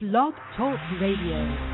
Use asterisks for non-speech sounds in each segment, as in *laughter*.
Blog Talk Radio.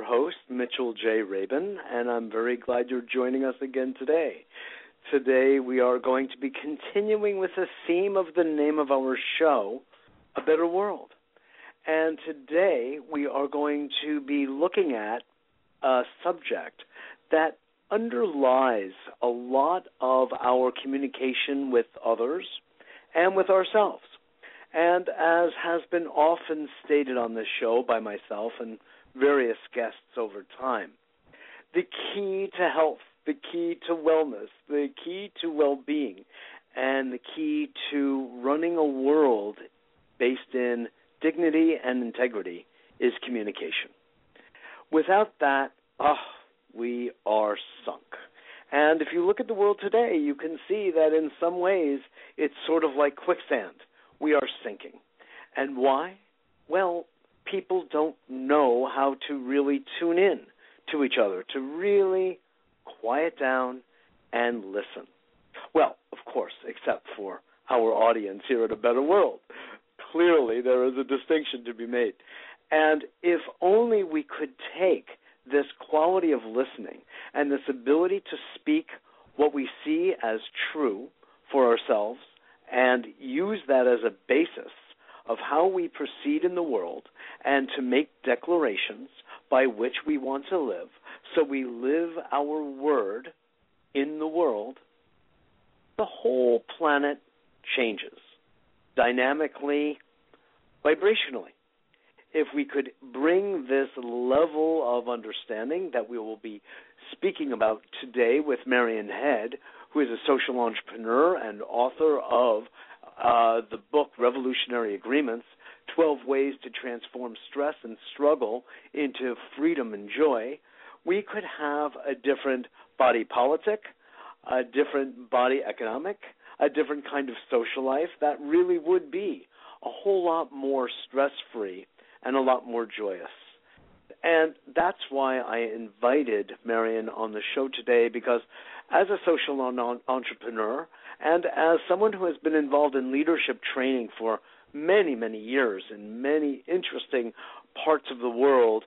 Your host, Mitchell J. Rabin, and I'm very glad you're joining us again today. Today we are going to be continuing with the theme of the name of our show, A Better World. And today we are going to be looking at a subject that underlies a lot of our communication with others and with ourselves. And as has been often stated on this show by myself and various guests over time, the key to health, the key to wellness, the key to well being, and the key to running a world based in dignity and integrity is communication. Without that, oh, we are sunk. And if you look at the world today, you can see that in some ways it's sort of like quicksand we are sinking. And why? Well, people don't know how to really tune in to each other, to really quiet down and listen. Well, of course, except for our audience here at A Better World. Clearly, there is a distinction to be made. And if only we could take this quality of listening and this ability to speak what we see as true for ourselves and use that as a basis of how we proceed in the world and to make declarations by which we want to live so we live our word in the world, the whole planet changes dynamically, vibrationally. If we could bring this level of understanding that we will be speaking about today with Marian Head, who is a social entrepreneur and author of uh, the book Revolutionary Agreements 12 Ways to Transform Stress and Struggle into Freedom and Joy, we could have a different body politic, a different body economic, a different kind of social life that really would be a whole lot more stress free and a lot more joyous. And that's why I invited Marian on the show today because as a social entrepreneur and as someone who has been involved in leadership training for many, many years in many interesting parts of the world,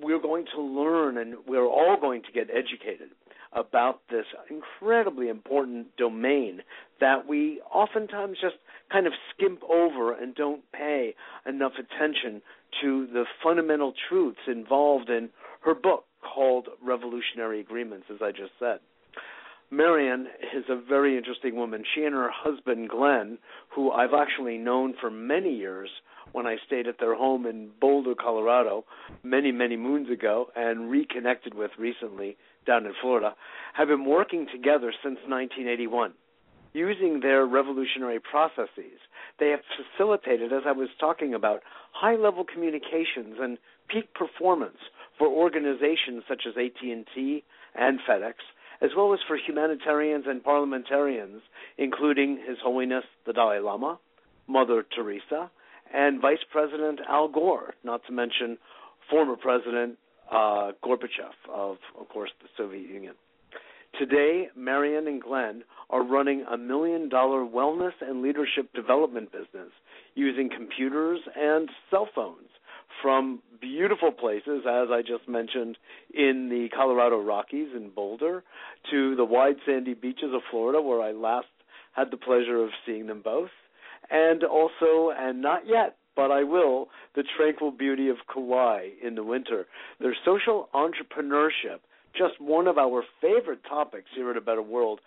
we're going to learn and we're all going to get educated about this incredibly important domain that we oftentimes just kind of skimp over and don't pay enough attention to the fundamental truths involved in her book called Revolutionary Agreements, as I just said. Marian is a very interesting woman. She and her husband, Glenn, who I've actually known for many years when I stayed at their home in Boulder, Colorado, many, many moons ago, and reconnected with recently down in Florida, have been working together since 1981. Using their revolutionary processes, they have facilitated, as I was talking about, high level communications and peak performance for organizations such as AT&T and FedEx, as well as for humanitarians and parliamentarians, including His Holiness the Dalai Lama, Mother Teresa, and Vice President Al Gore, not to mention former President uh, Gorbachev of, of course, the Soviet Union. Today, Marian and Glenn are running a million dollar wellness and leadership development business using computers and cell phones from beautiful places, as I just mentioned, in the Colorado Rockies in Boulder, to the wide sandy beaches of Florida, where I last had the pleasure of seeing them both. And also, and not yet, but I will, the tranquil beauty of Kauai in the winter. Their social entrepreneurship, just one of our favorite topics here at A Better World,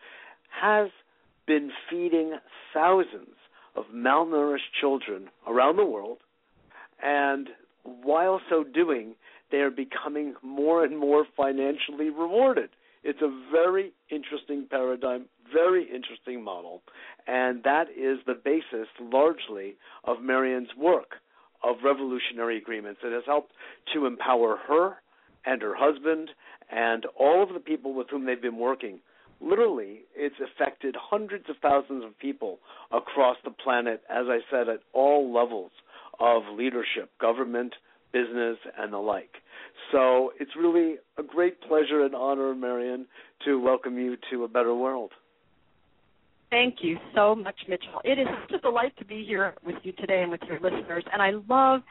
has been feeding thousands of malnourished children around the world. And while so doing, they are becoming more and more financially rewarded. It's a very interesting paradigm, very interesting model, and that is the basis largely of Marian's work of revolutionary agreements. It has helped to empower her and her husband and all of the people with whom they've been working. Literally, it's affected hundreds of thousands of people across the planet, as I said, at all levels of leadership, government, business, and the like. So it's really a great pleasure and honor, Marian, to welcome you to a better world. Thank you so much, Mitchell. It is such a delight to be here with you today and with your listeners. And I love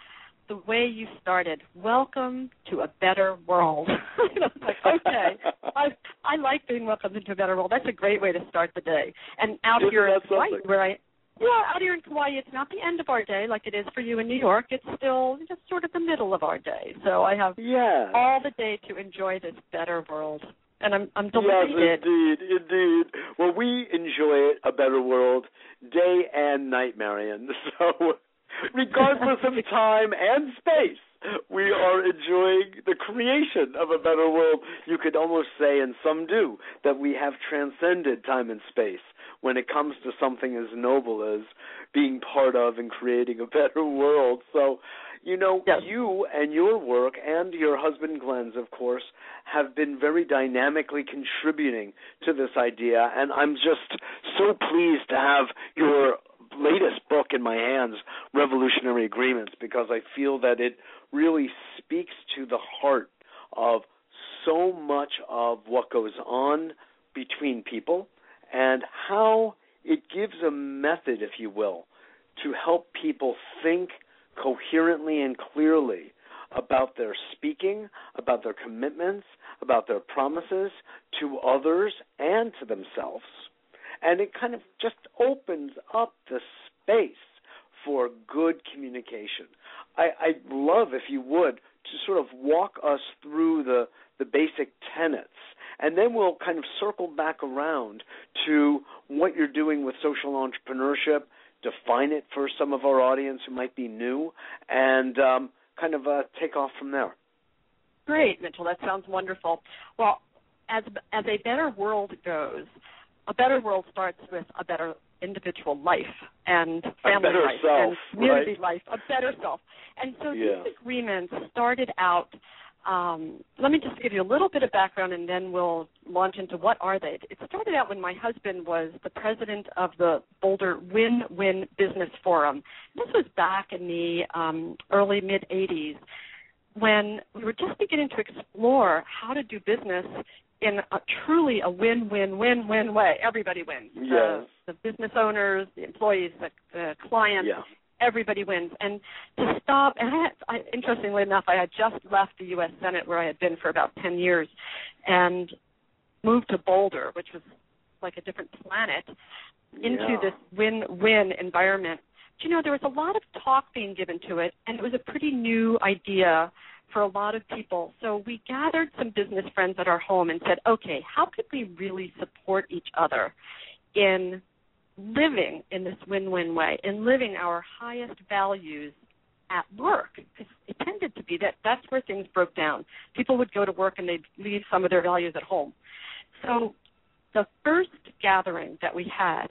the way you started. Welcome to a better world. *laughs* like, okay, *laughs* I I like being welcomed into a better world. That's a great way to start the day. And out Isn't here in Hawaii, where I yeah, out here in Kauai, it's not the end of our day like it is for you in New York. It's still just sort of the middle of our day. So I have yeah. all the day to enjoy this better world. And I'm I'm delighted. Yes, indeed, indeed. Well, we enjoy a better world, day and night, Marian. *laughs* So, regardless of *laughs* time and space, we are enjoying the creation of a better world. You could almost say, and some do, that we have transcended time and space when it comes to something as noble as being part of and creating a better world. So, you know, yes. you and your work and your husband Glenn's, of course, have been very dynamically contributing to this idea, and I'm just so pleased to have your latest book in my hands, Revolutionary Agreements, because I feel that it really speaks to the heart of so much of what goes on between people and how it gives a method, if you will, to help people think coherently and clearly about their speaking, about their commitments, about their promises to others and to themselves. And it kind of just opens up the space for good communication. I, I'd love if you would to sort of walk us through the, the basic tenets and then we'll kind of circle back around to what you're doing with social entrepreneurship, define it for some of our audience who might be new, and um, kind of uh, take off from there. Great, Mitchell. That sounds wonderful. Well, as as a better world goes, a better world starts with a better individual life and family life self, and community right? life, a better self. And so yeah. these agreements started out um, let me just give you a little bit of background and then we'll launch into what are they. It started out when my husband was the president of the Boulder Win-Win Business Forum. This was back in the um, early mid 80s when we were just beginning to explore how to do business in a truly a win-win-win-win way. Everybody wins. Yes. The, the business owners, the employees, the, the clients, yeah everybody wins. And to stop, and I, had, I, interestingly enough, I had just left the U.S. Senate where I had been for about 10 years and moved to Boulder, which was like a different planet, into yeah. this win-win environment. But, you know, there was a lot of talk being given to it, and it was a pretty new idea for a lot of people. So we gathered some business friends at our home and said, okay, how could we really support each other in living in this win-win way in living our highest values at work? Because it tended to be that that's where things broke down. People would go to work and they'd leave some of their values at home. So the first gathering that we had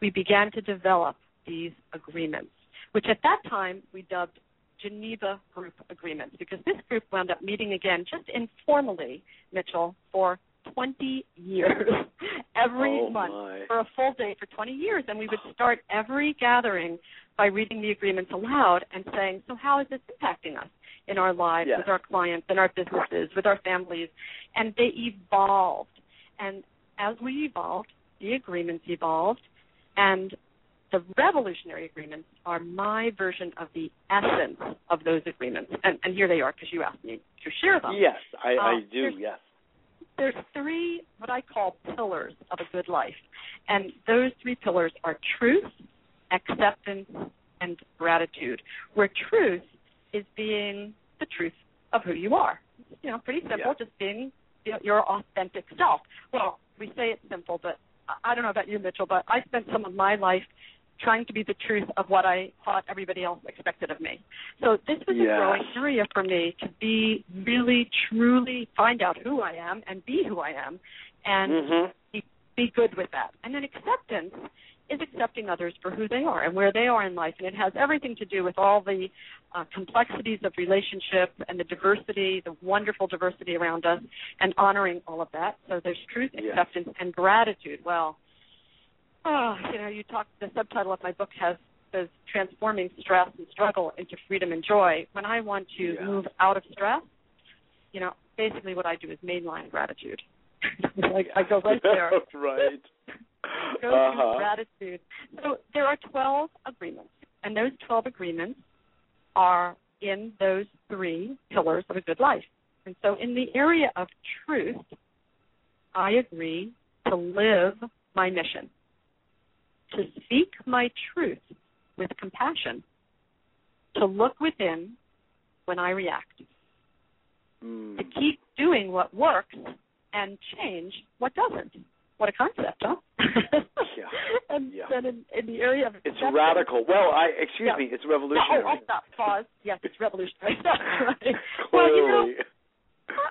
we began to develop these agreements which at that time we dubbed geneva group agreements because this group wound up meeting again just informally mitchell for 20 years *laughs* every oh month my. for a full day for 20 years. And we would start every gathering by reading the agreements aloud and saying, So, how is this impacting us in our lives, yes. with our clients, in our businesses, with our families? And they evolved. And as we evolved, the agreements evolved. And the revolutionary agreements are my version of the essence of those agreements. And, and here they are because you asked me to share them. Yes, I, uh, I do, yes there's three what I call pillars of a good life, and those three pillars are truth, acceptance, and gratitude. Where truth is being the truth of who you are. You know, pretty simple, Yeah. just being you know, your authentic self. Well, we say it's simple, but I- I don't know about you, Mitchell, but I spent some of my life trying to be the truth of what I thought everybody else expected of me. So this was Yes. a growing area for me to be really, truly find out who I am and be who I am, and Mhm. be, be good with that. And then acceptance is accepting others for who they are and where they are in life, and it has everything to do with all the uh, complexities of relationship and the diversity, the wonderful diversity around us, and honoring all of that. So there's truth, Yes. acceptance, and gratitude. Well, oh, you know, you talk. The subtitle of my book has says transforming stress and struggle into freedom and joy. When I want to Yeah. move out of stress, you know, basically what I do is mainline gratitude. *laughs* like I go right there. *laughs* right. *laughs* Go Uh-huh. gratitude. So there are 12 agreements, and those 12 agreements are in those three pillars of a good life. And so in the area of truth, I agree to live my mission, to speak my truth with compassion, to look within when I react, Mm. to keep doing what works and change what doesn't. What a concept, huh? Yeah. *laughs* and Yeah. then in, in the area of It's radical. Well, I excuse Yeah. me, it's No, revolutionary. oh, stop. Pause. Yes, it's revolutionary. *laughs* Right. *laughs* Well, you know.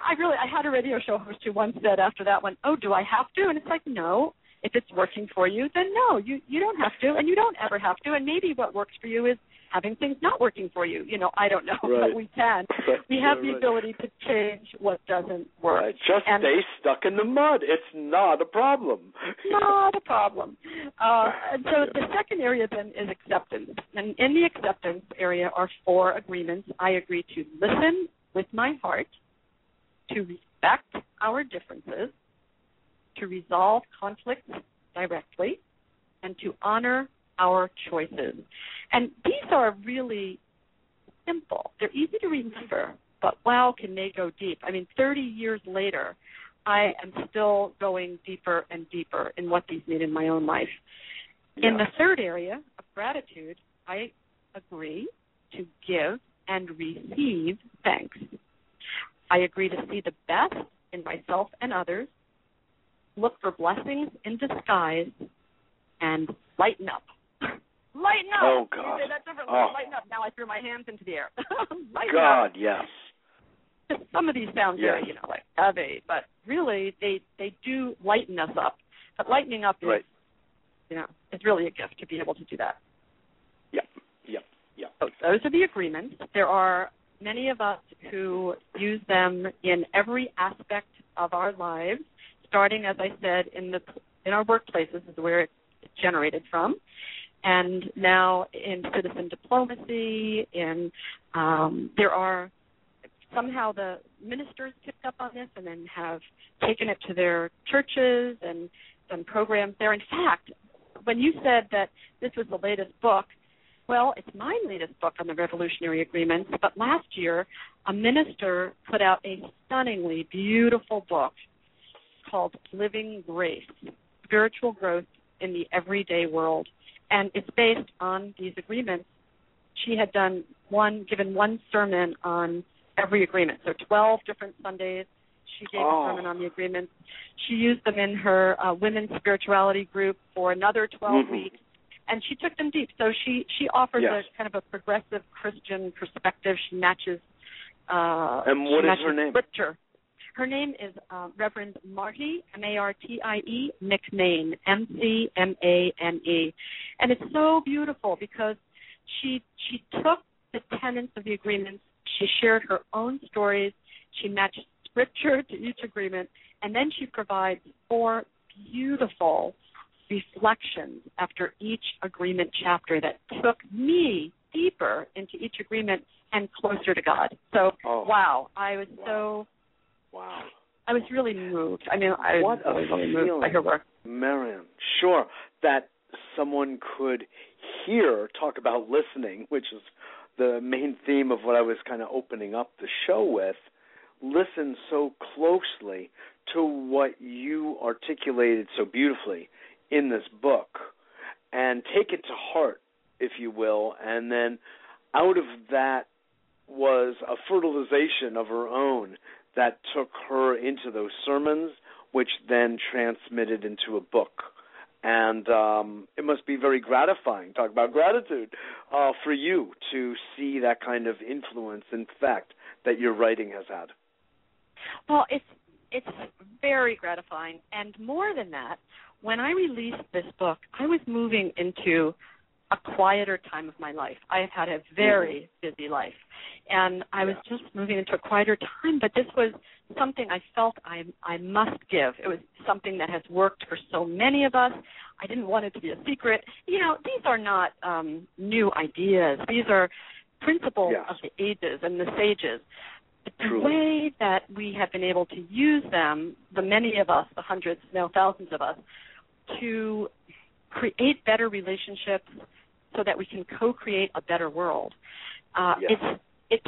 I really I had a radio show host who once said after that one, "Oh, do I have to?" And it's like, no. If it's working for you, then no, you you don't have to, and you don't ever have to. And maybe what works for you is having things not working for you. You know, I don't know, *laughs* Right. but we can. Right, We have the right. ability to change what doesn't work. Right. Just And- stay stuck in the mud. It's not a problem. *laughs* not a problem. Uh, *laughs* and so the second area then is acceptance. And in the acceptance area are four agreements. I agree to listen with my heart, to respect our differences, to resolve conflicts directly, and to honor our choices. And these are really simple. They're easy to remember, but wow, can they go deep. I mean, 30 years later, I am still going deeper and deeper in what these mean in my own life. In the third area of gratitude, I agree to give and receive thanks. I agree to see the best in myself and others, look for blessings in disguise, and lighten up. *laughs* lighten up. Oh, You God. say that differently. Oh. Lighten up. Now I threw my hands into the air. *laughs* lighten God, up. yes. Some of these sound very, you know, like heavy, but really they they do lighten us up. But lightening up is, Right. you know, is really a gift to be able to do that. Yep. Yep. Yep. So those are the agreements. There are many of us who use them in every aspect of our lives, starting, as I said, in the in our workplaces is where it's generated from, and now in citizen diplomacy. In um, there are somehow the ministers picked up on this and then have taken it to their churches and done programs there. In fact, when you said that this was the latest book, well, it's my latest book on the revolutionary agreements, but last year a minister put out a stunningly beautiful book called Living Grace Spiritual Growth in the Everyday World. And it's based on these agreements. She had done one, given one sermon on every agreement. So 12 different Sundays. She gave Oh. a sermon on the agreements. She used them in her uh, women's spirituality group for another 12 Mhm. weeks and she took them deep. So she she offers Yes. a kind of a progressive Christian perspective. She matches. Uh, And what is matches her name? Scripture. Her name is uh, Reverend Martie M A R T I E McMane M C M A N E, and it's so beautiful because she she took the tenets of the agreements. She shared her own stories. She matched scripture to each agreement, and then she provides four beautiful reflections after each agreement chapter that took me deeper into each agreement and closer to God. So, Oh. wow, I was so Wow. I was really moved. I mean, I What was a really, really moved by her work. Marian, sure, that someone could hear talk about listening, which is the main theme of what I was kind of opening up the show with. listen so closely to what you articulated so beautifully in this book and take it to heart, if you will, and then out of that was a fertilization of her own that took her into those sermons, which then transmitted into a book. And um, it must be very gratifying, talk about gratitude, uh, for you to see that kind of influence, in fact, that your writing has had. Well, it's it's very gratifying, and more than that, when I released this book, I was moving into a quieter time of my life. I have had a very mm-hmm. busy life, and I was just moving into a quieter time. But this was something I felt I I must give. It was something that has worked for so many of us. I didn't want it to be a secret. You know, these are not um, new ideas. These are principles yes. of the ages and the sages. But the way that we have been able to use them, the many of us, the hundreds, now thousands of us, to create better relationships so that we can co-create a better world. Uh, yes. It's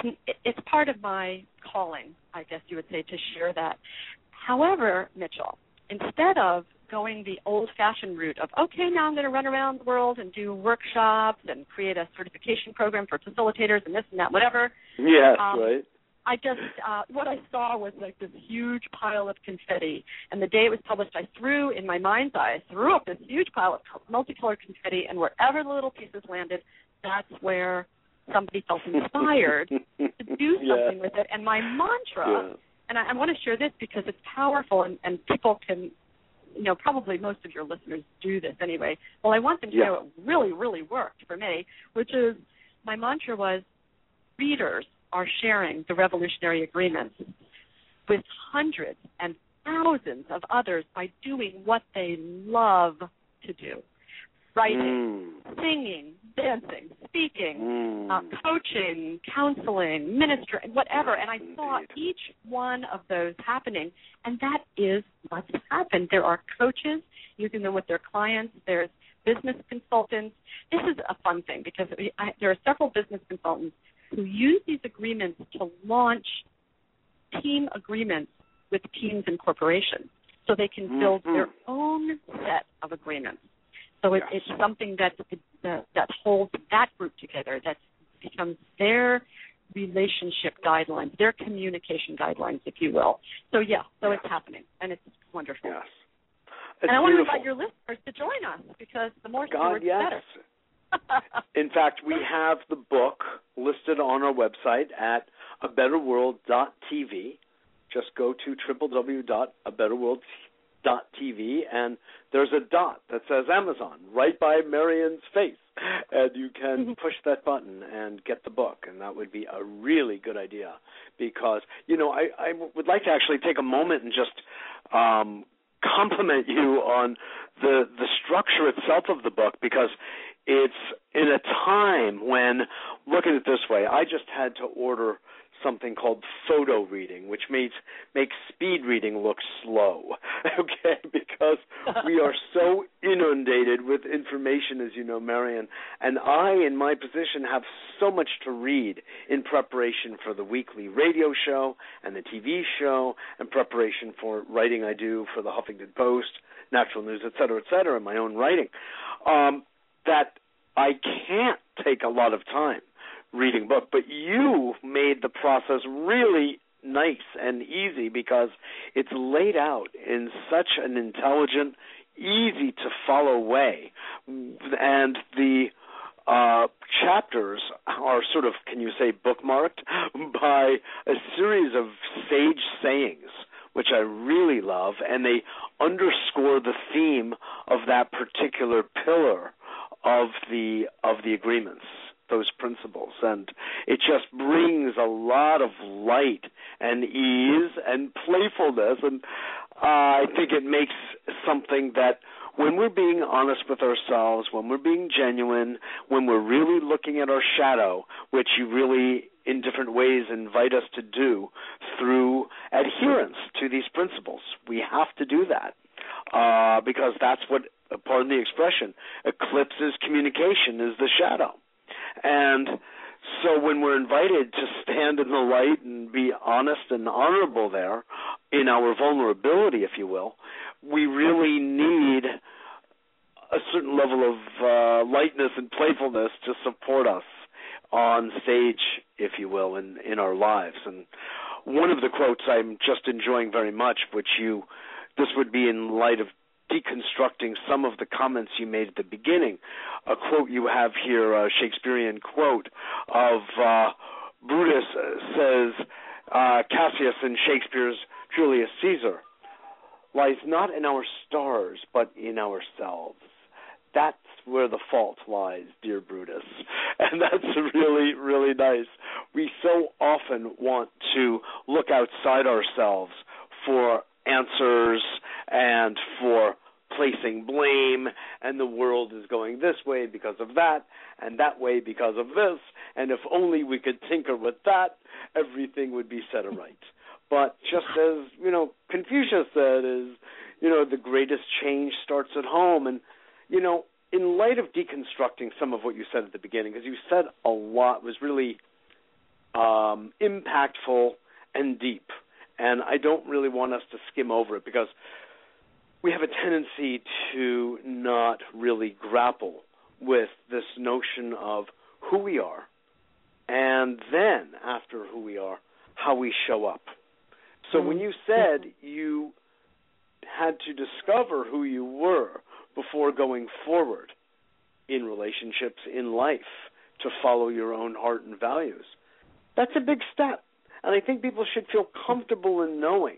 it's it's part of my calling, I guess you would say, to share that. However, Mitchell, instead of going the old-fashioned route of okay, now I'm going to run around the world and do workshops and create a certification program for facilitators and this and that, whatever. Yes, um, right. I just uh, what I saw was like this huge pile of confetti, and the day it was published, I threw in my mind's eye, I threw up this huge pile of multicolored confetti, and wherever the little pieces landed, that's where somebody felt inspired to *laughs* do something yeah. with it. And my mantra, Yeah. and I, I want to share this because it's powerful, and, and people can, you know, probably most of your listeners do this anyway. Well, I want them to Yeah. know it really, really worked for me, which is my mantra was readers are sharing the revolutionary agreements with hundreds and thousands of others by doing what they love to do writing, Mm. singing, dancing, speaking, Mm. uh, coaching, counseling, ministering, whatever. And I saw each one of those happening, and that is what's happened. There are coaches using them with their clients. There's business consultants. This is a fun thing because I, there are several business consultants who use these agreements to launch team agreements with teams and corporations, so they can build Mhm. their own set of agreements. So it, Yes. it's something that that that holds that group together. That becomes their relationship guidelines, their communication guidelines, if you will. So yeah, so it's happening, and it's wonderful. Yes. and It's I want to invite your listeners to join us because the more God, stewards, yes. the better. In fact, we have the book listed on our website at abetterworld.tv. Just go to www.abetterworld.tv and there's a dot that says Amazon right by Marian's face. And you can *laughs* push that button and get the book. And that would be a really good idea because, you know, I, I would like to actually take a moment and just um, compliment you on the the structure itself of the book because it's in a time when look at it this way i just had to order something called photo reading which makes makes speed reading look slow *laughs* okay? Because we are *laughs* so inundated with information as you know marian and i in my position have so much to read in preparation for the weekly radio show and the tv show and preparation for writing i do for the huffington post natural news et cetera et cetera and my own writing. Um that I can't take a lot of time reading book, but you made the process really nice and easy because it's laid out in such an intelligent, easy to follow way, and the uh, chapters are sort of, can you say, bookmarked *laughs* by a series of sage sayings, which I really love, and they underscore the theme of that particular pillar of the of the agreements those principles and it just brings a lot of light and ease and playfulness and uh, I think it makes something that when we're being honest with ourselves, when we're being genuine, when we're really looking at our shadow, which you really in different ways invite us to do through adherence to these principles. We have to do that uh, because that's what, pardon the expression, eclipses communication is the shadow. And So when we're invited to stand in the light and be honest and honorable there in our vulnerability, if you will, we really need a certain level of uh, lightness and playfulness to support us on stage, if you will, in in our lives. And one of the quotes I'm just enjoying very much, which you, this would be in light of deconstructing some of the comments you made at the beginning. A quote you have here, a Shakespearean quote of uh, Brutus uh, says, uh, Cassius in Shakespeare's Julius Caesar lies not in our stars, but in ourselves. That's where the fault lies, dear Brutus. *laughs* And that's really, really nice. We so often want to look outside ourselves for answers and for placing blame and the world is going this way because of that and that way because of this and if only we could tinker with that everything would be set right but just as you know confucius said is you know the greatest change starts at home. And you know in light of deconstructing some of what you said at the beginning because you said a lot was really um impactful and deep and I don't really want us to skim over it because we have a tendency to not really grapple with this notion of who we are and then after who we are how we show up. So mm-hmm. when you said you had to discover who you were before going forward in relationships in life to follow your own heart and values that's a big step and I think people should feel comfortable in knowing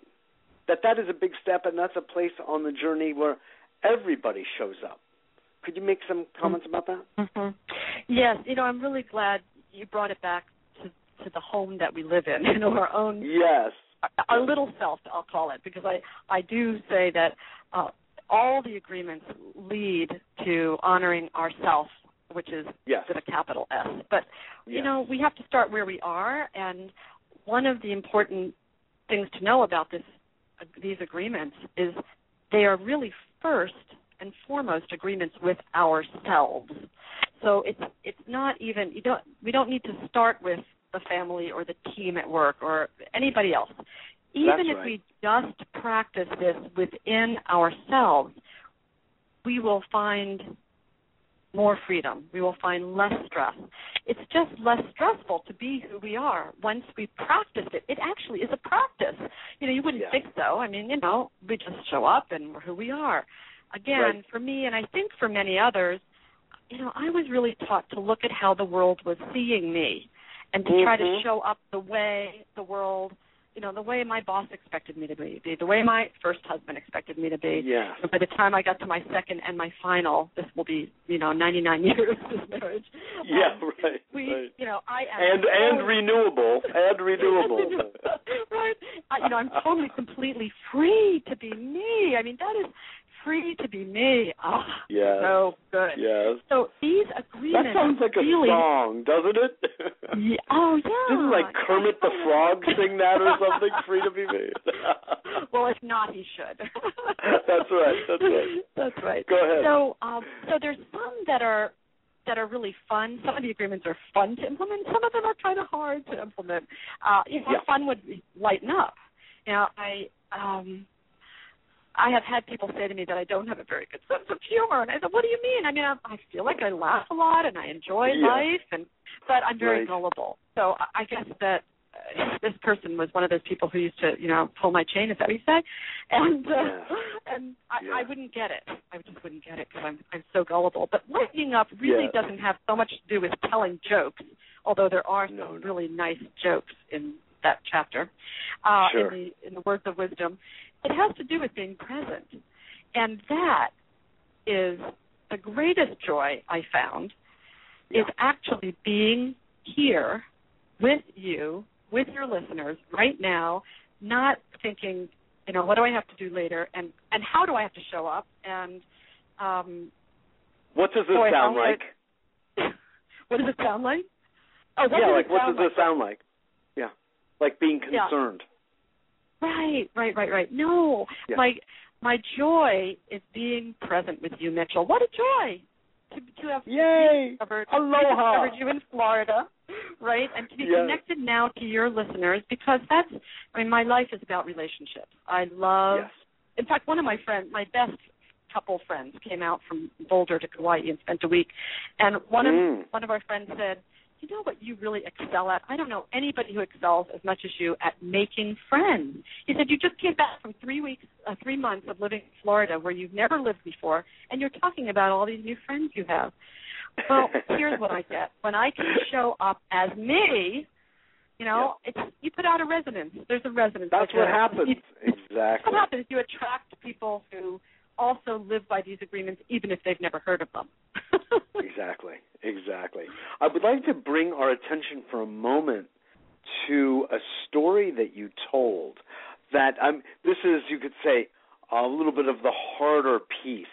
that that is a big step and that's a place on the journey where everybody shows up. Could you make some comments about that? Mm-hmm. Yes, you know, I'm really glad you brought it back to to the home that we live in, *laughs* you know, our own Yes. our little self, I'll call it, because I I do say that uh, all the agreements lead to honoring ourself, which is Yes. with a capital S. But you Yes. know, we have to start where we are, and one of the important things to know about this these agreements is they are really first and foremost agreements with ourselves. So it's it's not even you don't we don't need to start with the family or the team at work or anybody else. Even That's if right. we just practice this within ourselves, we will find more freedom. We will find less stress. It's just less stressful to be who we are once we practice it. It actually is a practice. You know, you wouldn't Yeah. think so. I mean, you know, we just show up and we're who we are. Again, Right. for me, and I think for many others, you know, I was really taught to look at how the world was seeing me and to try to Mhm. show up the way the world, you know, the way my boss expected me to be, the way my first husband expected me to be. So by the time I got to my second and my final, this will be, you know, 99 *laughs* years this marriage. Yeah, um, right. We, right. you know, I am And and renewable. *laughs* And renewable. *laughs* right. I, you know, I'm totally completely free to be me. I mean, that is free to be me. *laughs* Oh, Yes. so good. Yes. So these agreements That sounds like a really, song, doesn't it? *laughs* Yeah, oh yeah. Didn't like Kermit the Frog sing that or something? *laughs* Free to be me. well, if not, he should. That's right, that's right. That's right. Go ahead. So, um, so there's some that are that are really fun. Some of the agreements are fun to implement. Some of them are kind of hard to implement. Uh, you know, Yeah. fun would lighten up. You know, I um, I have had people say to me that I don't have a very good sense of humor, and I said, "What do you mean?" I mean, I, I feel like I laugh a lot and I enjoy Yeah. life, and but I'm very Right. gullible. So I, guess that uh, this person was one of those people who used to, you know, pull my chain. Is that what you say? And uh, Yeah. and I, Yeah. I wouldn't get it. I just wouldn't get it because I'm I'm so gullible. But lightening up really Yeah. doesn't have so much to do with telling jokes, although there are some No, no. really nice jokes in that chapter. Uh, Sure. In the in the words of wisdom, it has to do with being present, and that is the greatest joy I found is actually being here with you, with your listeners right now, not thinking, you know, what do I have to do later and and how do I have to show up and um What does this Boy, sound like? *laughs* what does it sound like? Oh, yeah, like what does this sound like? Yeah. Like being Yeah. concerned. Right, right, right, right. No, Yeah. my my joy is being present with you, Mitchell. What a joy to to have Yay! discovered, Aloha! discovered you in Florida, right? And to be Yes. connected now to your listeners because that's I mean my life is about relationships. I love yes. in fact one of my friends my best couple friends came out from Boulder to Kauai and spent a week and one Mm. of one of our friends said, "You know what you really excel at? I don't know anybody who excels as much as you at making friends." He said, "You just came back from 3 weeks uh, 3 months of living in Florida where you've never lived before and you're talking about all these new friends you have." Well, *laughs* here's what I get. When I can show up as me, you know, it's you put out a resonance. There's a resonance. That's what happens. you- Exactly. what happens? You attract people who also live by these agreements, even if they've never heard of them. *laughs* Exactly, exactly. I would like to bring our attention for a moment to a story that you told. That um, this is, you could say, a little bit of the harder piece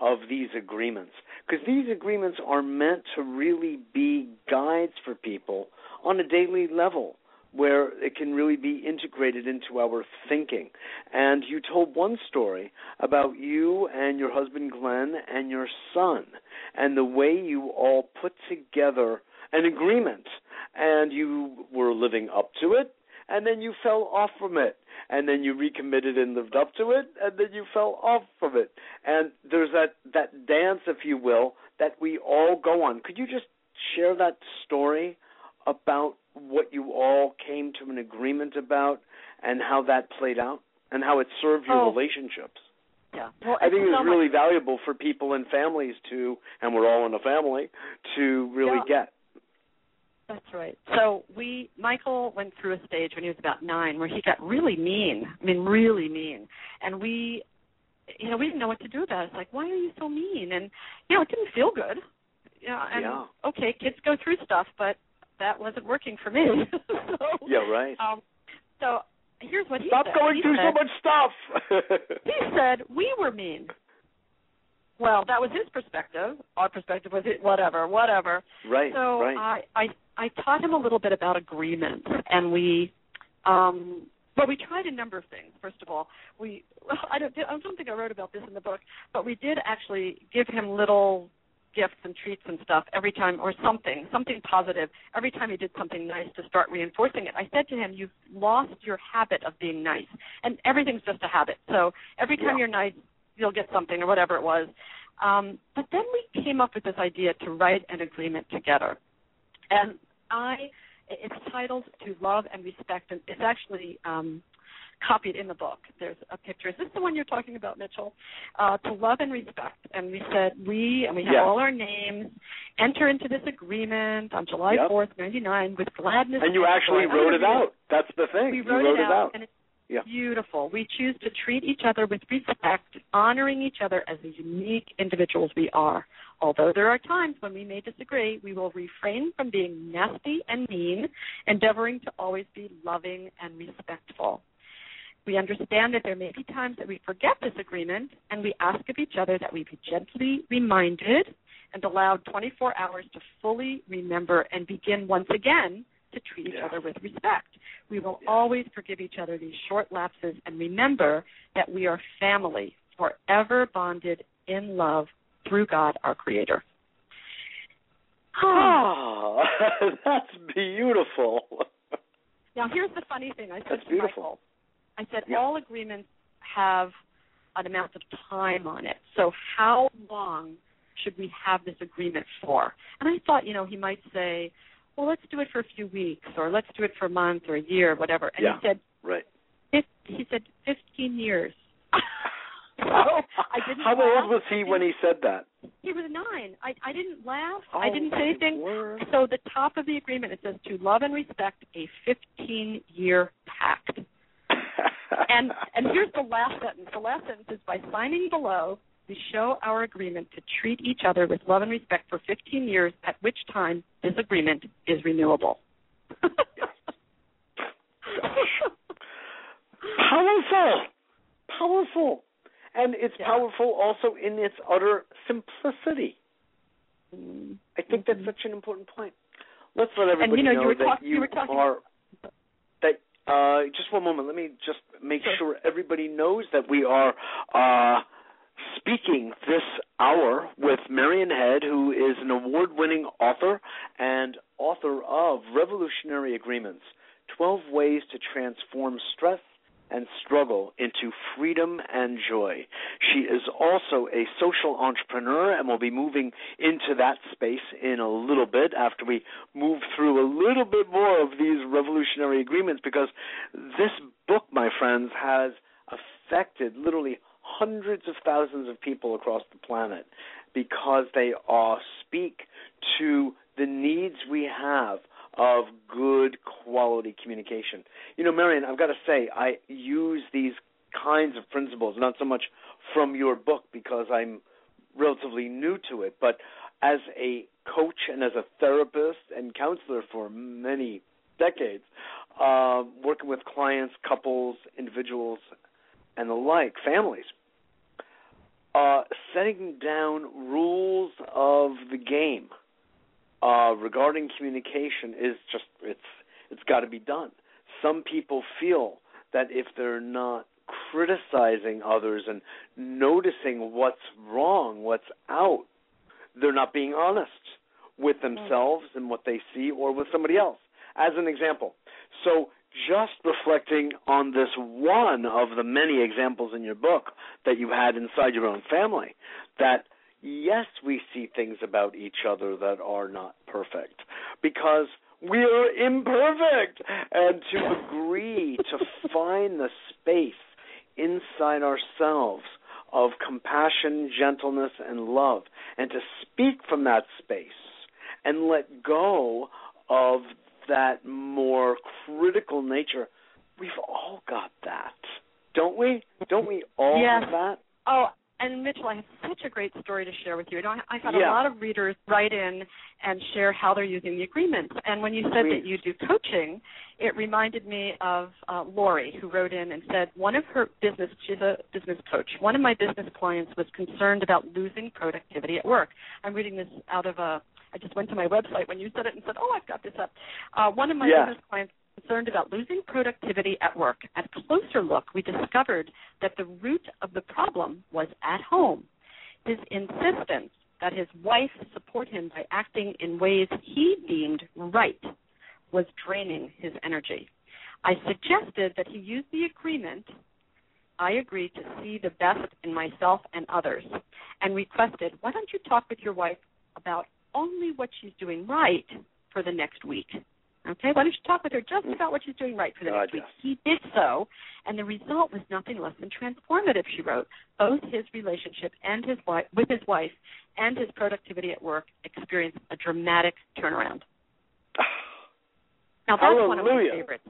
of these agreements, because these agreements are meant to really be guides for people on a daily level where it can really be integrated into our thinking. And you told one story about you and your husband Glenn and your son and the way you all put together an agreement. And you were living up to it and then you fell off from it. And then you recommitted and lived up to it and then you fell off from it. And there's that that dance if you will that we all go on. Could you just share that story about what you all came to an agreement about and how that played out and how it served your Oh. relationships yeah. Well, I think it's it's so really much- valuable for people and families to, and we're all in a family, to really Yeah. get. That's right. So we Michael went through a stage when he was about nine where he got really mean. I mean, really mean. And we you know, we didn't know what to do about it. It's like, why are you so mean? And you know, it didn't feel good. You know, and Yeah. okay, kids go through stuff, but that wasn't working for me. *laughs* so, Yeah, right. Um so here's what he Stop said. going he through said, so much stuff. *laughs* he said we were mean. Well, that was his perspective. Our perspective was it, whatever, whatever. right, So right. I, I I taught him a little bit about agreements, and we, um, well, we tried a number of things. First of all, we *laughs* I don't I don't think I wrote about this in the book, but we did actually give him little gifts and treats and stuff every time, or something, something positive every time he did something nice to start reinforcing it. I said to him, "You've lost your habit of being nice, and everything's just a habit. So every time Yeah. you're nice, you'll get something or whatever it was." Um, but then we came up with this idea to write an agreement together, and I it's titled "To Love and Respect," and it's actually um, copied in the book. There's a picture. Is this the one you're talking about, Mitchell? Uh, to love and respect. And we said we and we have Yes. all our names. Enter into this agreement on July Yep. 4th, '99, with gladness. and you actually joy. wrote it out. That's the thing. We you wrote, wrote it, out, and it's Yeah. beautiful. We choose to treat each other with respect, honoring each other as the unique individuals we are. Although there are times when we may disagree, we will refrain from being nasty and mean, endeavoring to always be loving and respectful. We understand that there may be times that we forget this agreement, and we ask of each other that we be gently reminded and allowed 24 hours to fully remember and begin once again to treat each Yeah. other with respect. We will Yeah. always forgive each other these short lapses and remember that we are family, forever bonded in love through God our Creator. Ah, *laughs* that's beautiful. Now, here's the funny thing. I said That's beautiful. Michael, I said Yeah. all agreements have an amount of time on it. So, how long should we have this agreement for? And I thought, you know, he might say, well, let's do it for a few weeks, or let's do it for a month or a year, whatever. And Yeah. he said, Right. he said, 15 years. so *laughs* I didn't. How laugh. old was he when he said that? He was nine. I I didn't laugh. I Oh, didn't say anything. word. So the top of the agreement it says to love and respect a 15 year pact. And and *laughs* here's the last sentence. The last sentence is by signing below, we show our agreement to treat each other with love and respect for 15 years, at which time this agreement is renewable. *laughs* powerful, powerful, and it's Yeah. powerful also in its utter simplicity. Mm. I think that's Mhm. such an important point. Let's let everybody you know, you were that talk- you, you were talking- are. Uh, just one moment. Let me just make Sure. everybody knows that we are uh, speaking this hour with Marian Head, who is an award winning author and author of Revolutionary Agreements 12 Ways to Transform Stress and struggle into freedom and joy. She is also a social entrepreneur and will be moving into that space in a little bit after we move through a little bit more of these revolutionary agreements because this book, my friends, has affected literally hundreds of thousands of people across the planet because they all speak to the needs we have of good quality communication. You know, Marian, I've got to say, I use these kinds of principles, not so much from your book because I'm relatively new to it, but as a coach and as a therapist and counselor for many decades, uh, working with clients, couples, individuals, and the like, families. Uh, setting down rules of the game uh, regarding communication is just it's it's got to be done. Some people feel that if they're not criticizing others and noticing what's wrong, what's out, they're not being honest with themselves and what they see or with somebody else. As an example, so just reflecting on this one of the many examples in your book that you had inside your own family, that yes, we see things about each other that are not perfect because we are imperfect. And to *laughs* agree to find the space inside ourselves of compassion, gentleness, and love, and to speak from that space and let go of that more critical nature. We've all got that, don't we? Don't we all yes. have that? Oh, and Mitchell, I have such a great story to share with you. I I've had yeah. a lot of readers write in and share how they're using the agreements. And when you said that you do coaching, it reminded me of uh, Lori, who wrote in and said one of her business, she's a business coach, one of my business clients was concerned about losing productivity at work. I'm reading this out of a, I just went to my website when you said it and said, oh, I've got this up. Uh, one of my yeah. business clients concerned about losing productivity at work. At a closer look, we discovered that the root of the problem was at home. His insistence that his wife support him by acting in ways he deemed right was draining his energy. I suggested that he use the agreement I agreed to see the best in myself and others and requested, why don't you talk with your wife about only what she's doing right for the next week? Okay, why don't you talk with her just about what she's doing right for the next week? He did so, and the result was nothing less than transformative. She wrote, both his relationship and his wife with his wife and his productivity at work experienced a dramatic turnaround. now that's Hallelujah. one of my favorites.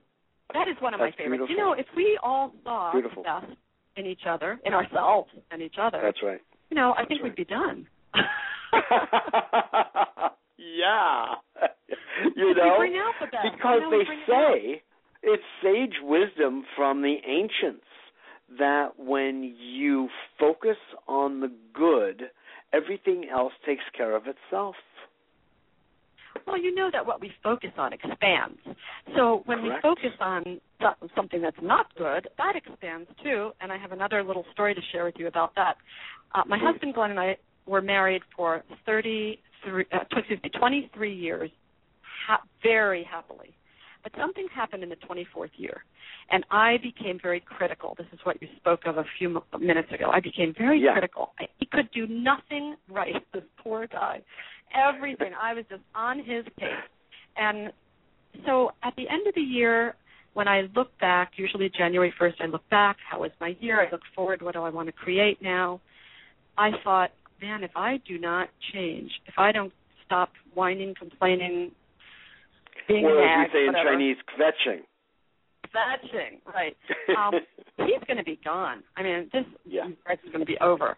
That is one of that's my favorites. Beautiful. You know, if we all saw beautiful. best in each other, in ourselves and each other, that's right. You know, I that's think right. we'd be done. *laughs* *laughs* yeah. *laughs* you know, because they say it's sage wisdom from the ancients that when you focus on the good, everything else takes care of itself. Well, you know that what we focus on expands. So when Correct. we focus on something that's not good, that expands too. And I have another little story to share with you about that. Uh, my husband Glenn and I were married for 33, uh, excuse me, 23 years, ha- very happily. But something happened in the 24th year, and I became very critical. This is what you spoke of a few minutes ago. I became very yeah. critical. I, he could do nothing right, *laughs* this poor guy. Everything. I was just on his case. And so at the end of the year, when I look back, usually January 1st, I look back, how was my year? I look forward, what do I want to create now? I thought, man, if I do not change, if I don't stop whining, complaining, being or as we say in whatever, Chinese, kvetching. Kvetching, right. *laughs* Um, he's going to be gone. I mean, this yeah. is going to be over.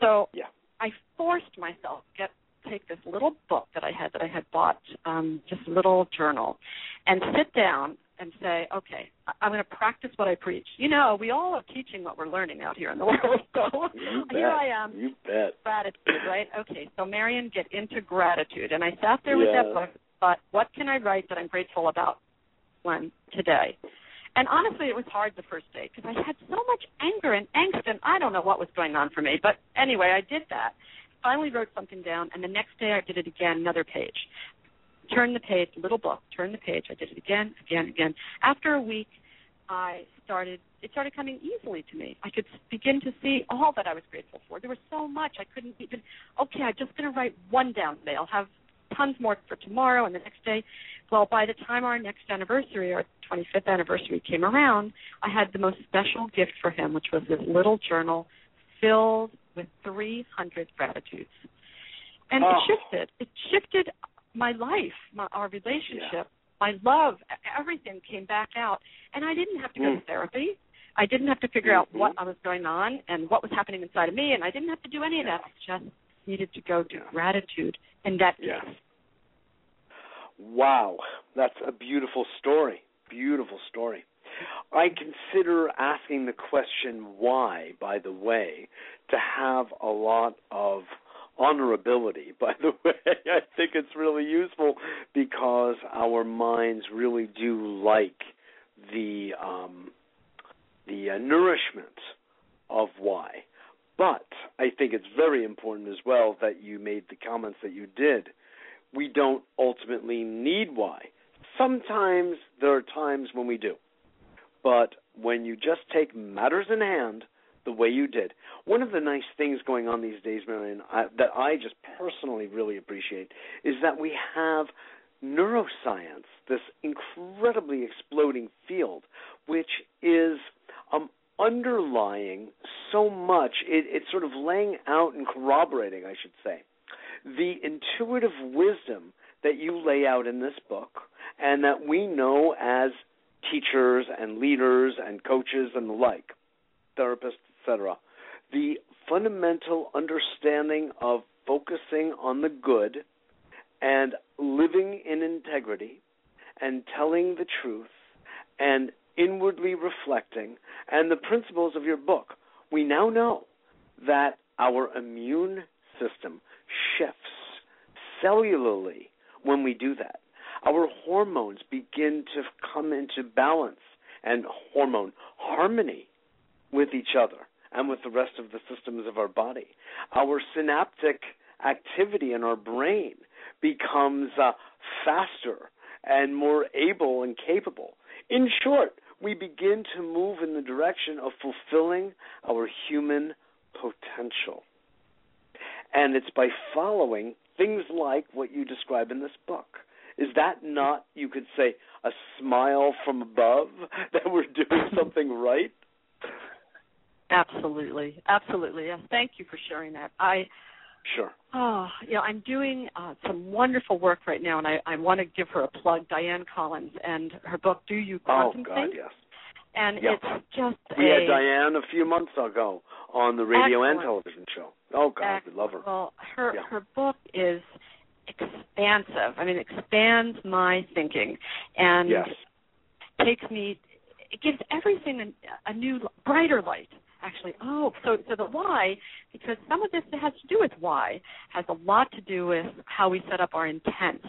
So yeah. I forced myself to get take this little book that I had that I had bought, um, just a little journal, and sit down and say, okay, I'm going to practice what I preach. You know, we all are teaching what we're learning out here in the *laughs* world. So you *laughs* here bet. I am. You bet. Gratitude, right? Okay, so Marian, get into gratitude. And I sat there with that book, thought, what can I write that I'm grateful about when today? And honestly, it was hard the first day because I had so much anger and angst, and I don't know what was going on for me. But anyway, I did that. Finally, wrote something down, and the next day I did it again, another page. Turn the page, little book. Turn the page. I did it again, again, again. After a week, I started. It started coming easily to me. I could begin to see all that I was grateful for. There was so much I couldn't even. Okay, I'm just going to write one down today. I'll have tons more for tomorrow and the next day. Well, by the time our next anniversary, our 25th anniversary came around, I had the most special gift for him, which was this little journal filled with 300 gratitudes. And oh. it shifted. It shifted my life, my, our relationship, yeah. my love, everything came back out. And I didn't have to go mm. to therapy. I didn't have to figure mm-hmm. out what I was going on and what was happening inside of me, and I didn't have to do any of that. Just needed to go to gratitude, and that yes. Wow, that's a beautiful story. Beautiful story. I consider asking the question why, by the way, to have a lot of honorability, *laughs* by the way. I think it's really useful because our minds really do like the um, the uh, nourishment of why. But I think it's very important as well that you made the comments that you did. We don't ultimately need why. Sometimes there are times when we do. But when you just take matters in hand the way you did, one of the nice things going on these days, Marian, I, that I just personally really appreciate is that we have neuroscience, this incredibly exploding field, which is um, underlying so much. It, it's sort of laying out and corroborating, I should say, the intuitive wisdom that you lay out in this book and that we know as teachers and leaders and coaches and the like, therapists, etc. The fundamental understanding of focusing on the good and living in integrity and telling the truth and inwardly reflecting and the principles of your book, we now know that our immune system shifts cellularly when we do that. Our hormones begin to come into balance and hormone harmony with each other and with the rest of the systems of our body. Our synaptic activity in our brain becomes uh, faster and more able and capable. In short, we begin to move in the direction of fulfilling our human potential. And it's by following things like what you describe in this book. Is that not, you could say, a smile from above *laughs* that we're doing *laughs* something right? Absolutely, absolutely. Thank you for sharing that. I Sure. Oh, you know, I'm doing uh, some wonderful work right now, and I, I want to give her a plug, Diane Collins, and her book, Do You Quantum Oh, God, yes. And Yeah. it's just We a had Diane a few months ago on the radio and television show. Oh, God, we love her. Well, her Yeah. her book is expansive. I mean, it expands my thinking and Yes. takes me. It gives everything a, a new, brighter light. Actually, oh, so so the why, because some of this has to do with why, has a lot to do with how we set up our intents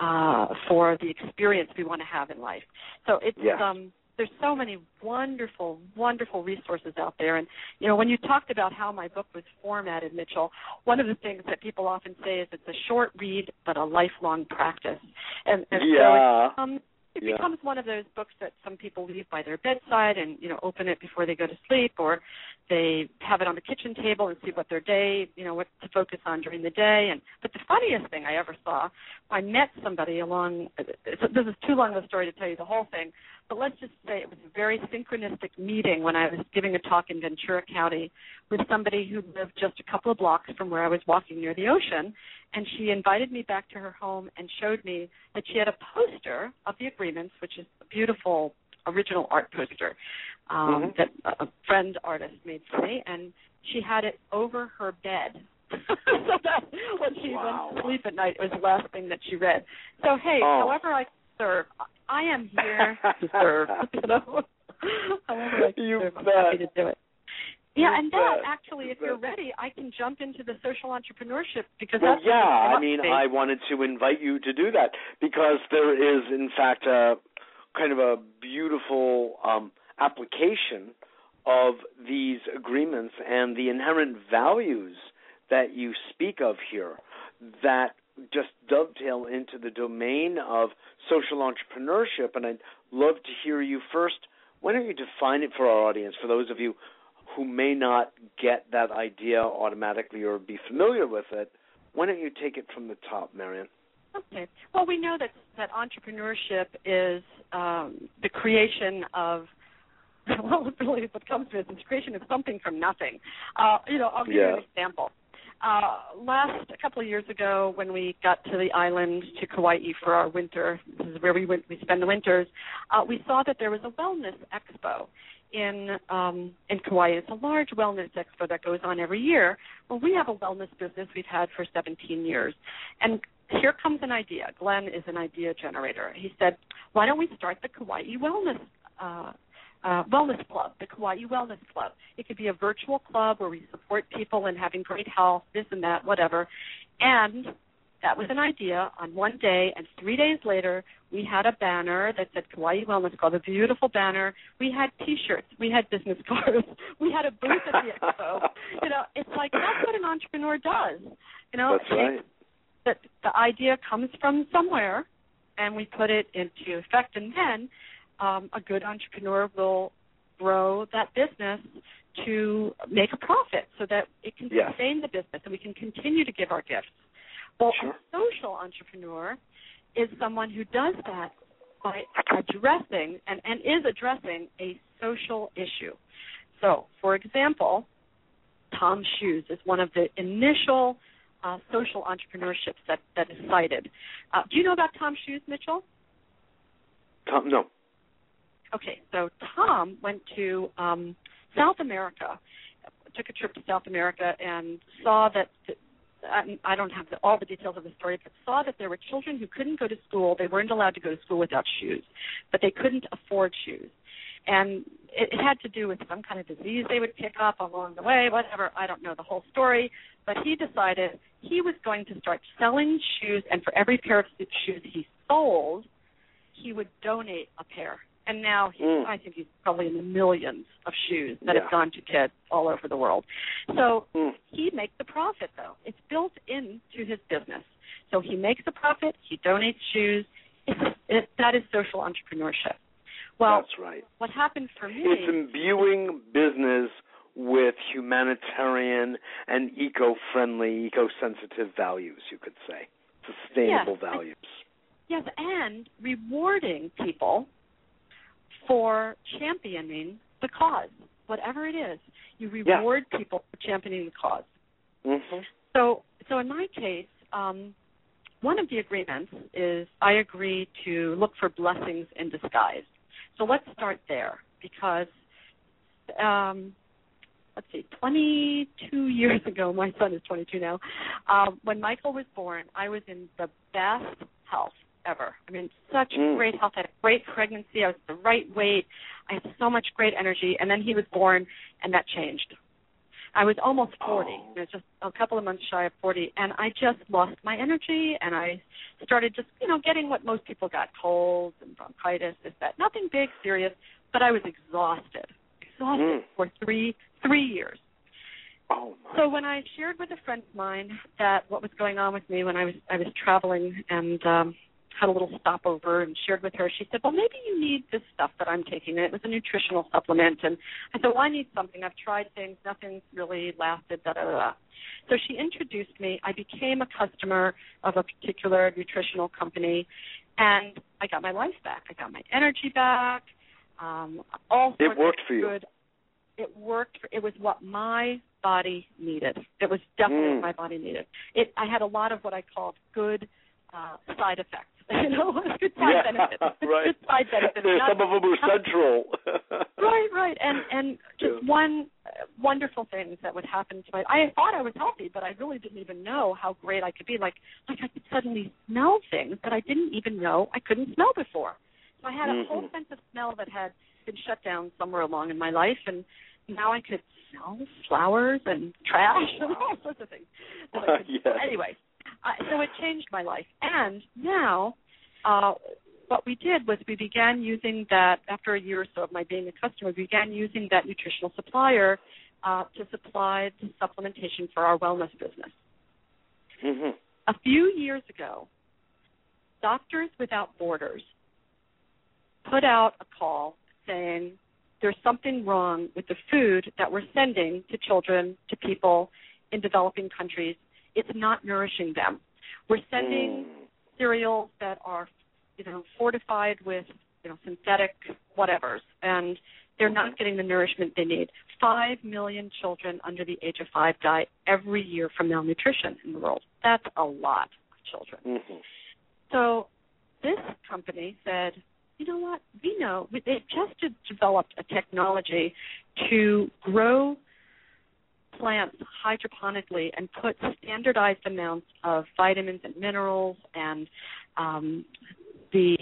uh, for the experience we want to have in life. So it's Yes. um, there's so many wonderful, wonderful resources out there. And you know, when you talked about how my book was formatted, Mitchell, one of the things that people often say is it's a short read but a lifelong practice. And, and Yeah. so it becomes, it Yeah. becomes one of those books that some people leave by their bedside and you know open it before they go to sleep, or they have it on the kitchen table and see what their day, you know, what to focus on during the day. And but the funniest thing I ever saw, I met somebody along. This is too long of a story to tell you the whole thing, but let's just say it was a very synchronistic meeting when I was giving a talk in Ventura County with somebody who lived just a couple of blocks from where I was walking near the ocean. And she invited me back to her home and showed me that she had a poster of the agreements, which is a beautiful original art poster um, Mhm. that a a friend artist made for me. And she had it over her bed. *laughs* so that when she Wow. went to sleep at night, it was the last thing that she read. So hey, Oh. however I serve, I am here *laughs* to serve. *laughs* You know, I can You serve, I'm bet. happy to do it. Yeah, and that actually, if you're ready, I can jump into the social entrepreneurship because Well, yeah, I mean. I wanted to invite you to do that because there is, in fact, a kind of a beautiful um, application of these agreements and the inherent values that you speak of here that just dovetail into the domain of social entrepreneurship. And I'd love to hear you first. Why don't you define it for our audience, for those of you who may not get that idea automatically or be familiar with it? Why don't you take it from the top, Marian? Okay. Well, we know that that entrepreneurship is um, the creation of *laughs* well, really, what comes to it is the creation of something from nothing. Uh, you know, I'll give yeah. you an example. Uh, last a couple of years ago, when we got to the island to Kauai for our winter, this is where we went. We spend the winters. Uh, we saw that there was a wellness expo in um, in Kauai. It's a large wellness expo that goes on every year. Well, we have a wellness business we've had for 17 years, and here comes an idea. Glenn is an idea generator. He said, "Why don't we start the Kauai Wellness uh, uh, wellness club, the Kauai Wellness Club. It could be a virtual club where we support people in having great health, this and that, whatever. And that was an idea on one day, and three days later, we had a banner that said Kauai Wellness Club, a beautiful banner. We had T-shirts, we had business *laughs* cards, we had a booth at the expo. You know, it's like that's what an entrepreneur does. You know, that's right. That the idea comes from somewhere, and we put it into effect, and then um, a good entrepreneur will grow that business to make a profit so that it can yes. sustain the business and we can continue to give our gifts. Well, sure. a social entrepreneur is someone who does that by addressing and, and is addressing a social issue. So, for example, Tom Shoes is one of the initial uh, social entrepreneurships that, that is cited. Uh, do you know about Tom Shoes, Mitchell? Tom, no. Okay, so Tom went to um, South America, took a trip to South America, and saw that. I don't have the, all the details of the story, but saw that there were children who couldn't go to school. They weren't allowed to go to school without shoes, but they couldn't afford shoes, and it, it had to do with some kind of disease they would pick up along the way. Whatever, I don't know the whole story, but he decided he was going to start selling shoes, and for every pair of shoes he sold, he would donate a pair and now he's, mm. I think he's probably in the millions of shoes that yeah. have gone to kids all over the world. So mm. he makes the profit though. It's built into his business. So he makes a profit. He donates shoes. It's, it, that is social entrepreneurship. Well, that's right. What happened for me? It's imbuing business with humanitarian and eco-friendly, eco-sensitive values. You could say sustainable yes, values. Yes, and rewarding people for championing the cause, whatever it is. You reward yeah. people for championing the because mm-hmm. So, so in my case, um, one of the agreements is I agree to look for blessings in disguise. So let's start there because um, let's see, 22 *laughs* years ago, my son is 22 now. Um, when Michael was born, I was in the best health ever. I mean, such mm. great health. I had a great pregnancy. I was the right weight. I had so much great energy. And then he was born, and that changed. I was almost 40. Oh. It was just a couple of months shy of 40, and I just lost my energy, and I started just, you know, getting what most people got: colds and bronchitis, this, that. Nothing big, serious, but I was exhausted, exhausted mm. for three three years. Oh my. So when I shared with a friend of mine that what was going on with me when I was I was traveling and um had a little stopover and shared with her. She said, "Well, maybe you need this stuff that I'm taking." And it was a nutritional supplement, and I said, "Well, I need something. I've tried things. Nothing's really lasted." Da da da. So she introduced me. I became a customer of a particular nutritional company, and I got my life back. I got my energy back. Um, all it worked for you. Good. It worked. It was what my body needed. It was definitely mm. what my body needed. It. I had a lot of what I called good uh, side effects. *laughs* you know, *laughs* good side yeah, benefits. *laughs* right. Good side benefits. There's some of them are central. right, right, and and just Yeah. one uh, wonderful things that would happen to my. I thought I was healthy, but I really didn't even know how great I could be. Like like I could suddenly smell things that I didn't even know I couldn't smell before. So I had a whole Mhm. sense of smell that had been shut down somewhere along in my life, and now I could smell flowers and trash and all sorts of things. I could- Yes. Anyway, uh, so it changed my life, and now uh, what we did was we began using that after a year or so of my being a customer, we began using that nutritional supplier uh, to supply the supplementation for our wellness business. Mm-hmm. A few years ago, Doctors Without Borders put out a call saying there's something wrong with the food that we're sending to children, to people in developing countries. It's not nourishing them. We're sending Mm. cereals that are, you know, fortified with, you know, synthetic whatevers, and they're not getting the nourishment they need. Five million children under the age of five die every year from malnutrition in the world. That's a lot of children. Mm-hmm. So this company said, you know what? We know they've just developed a technology to grow plants hydroponically and put standardized amounts of vitamins and minerals and um, the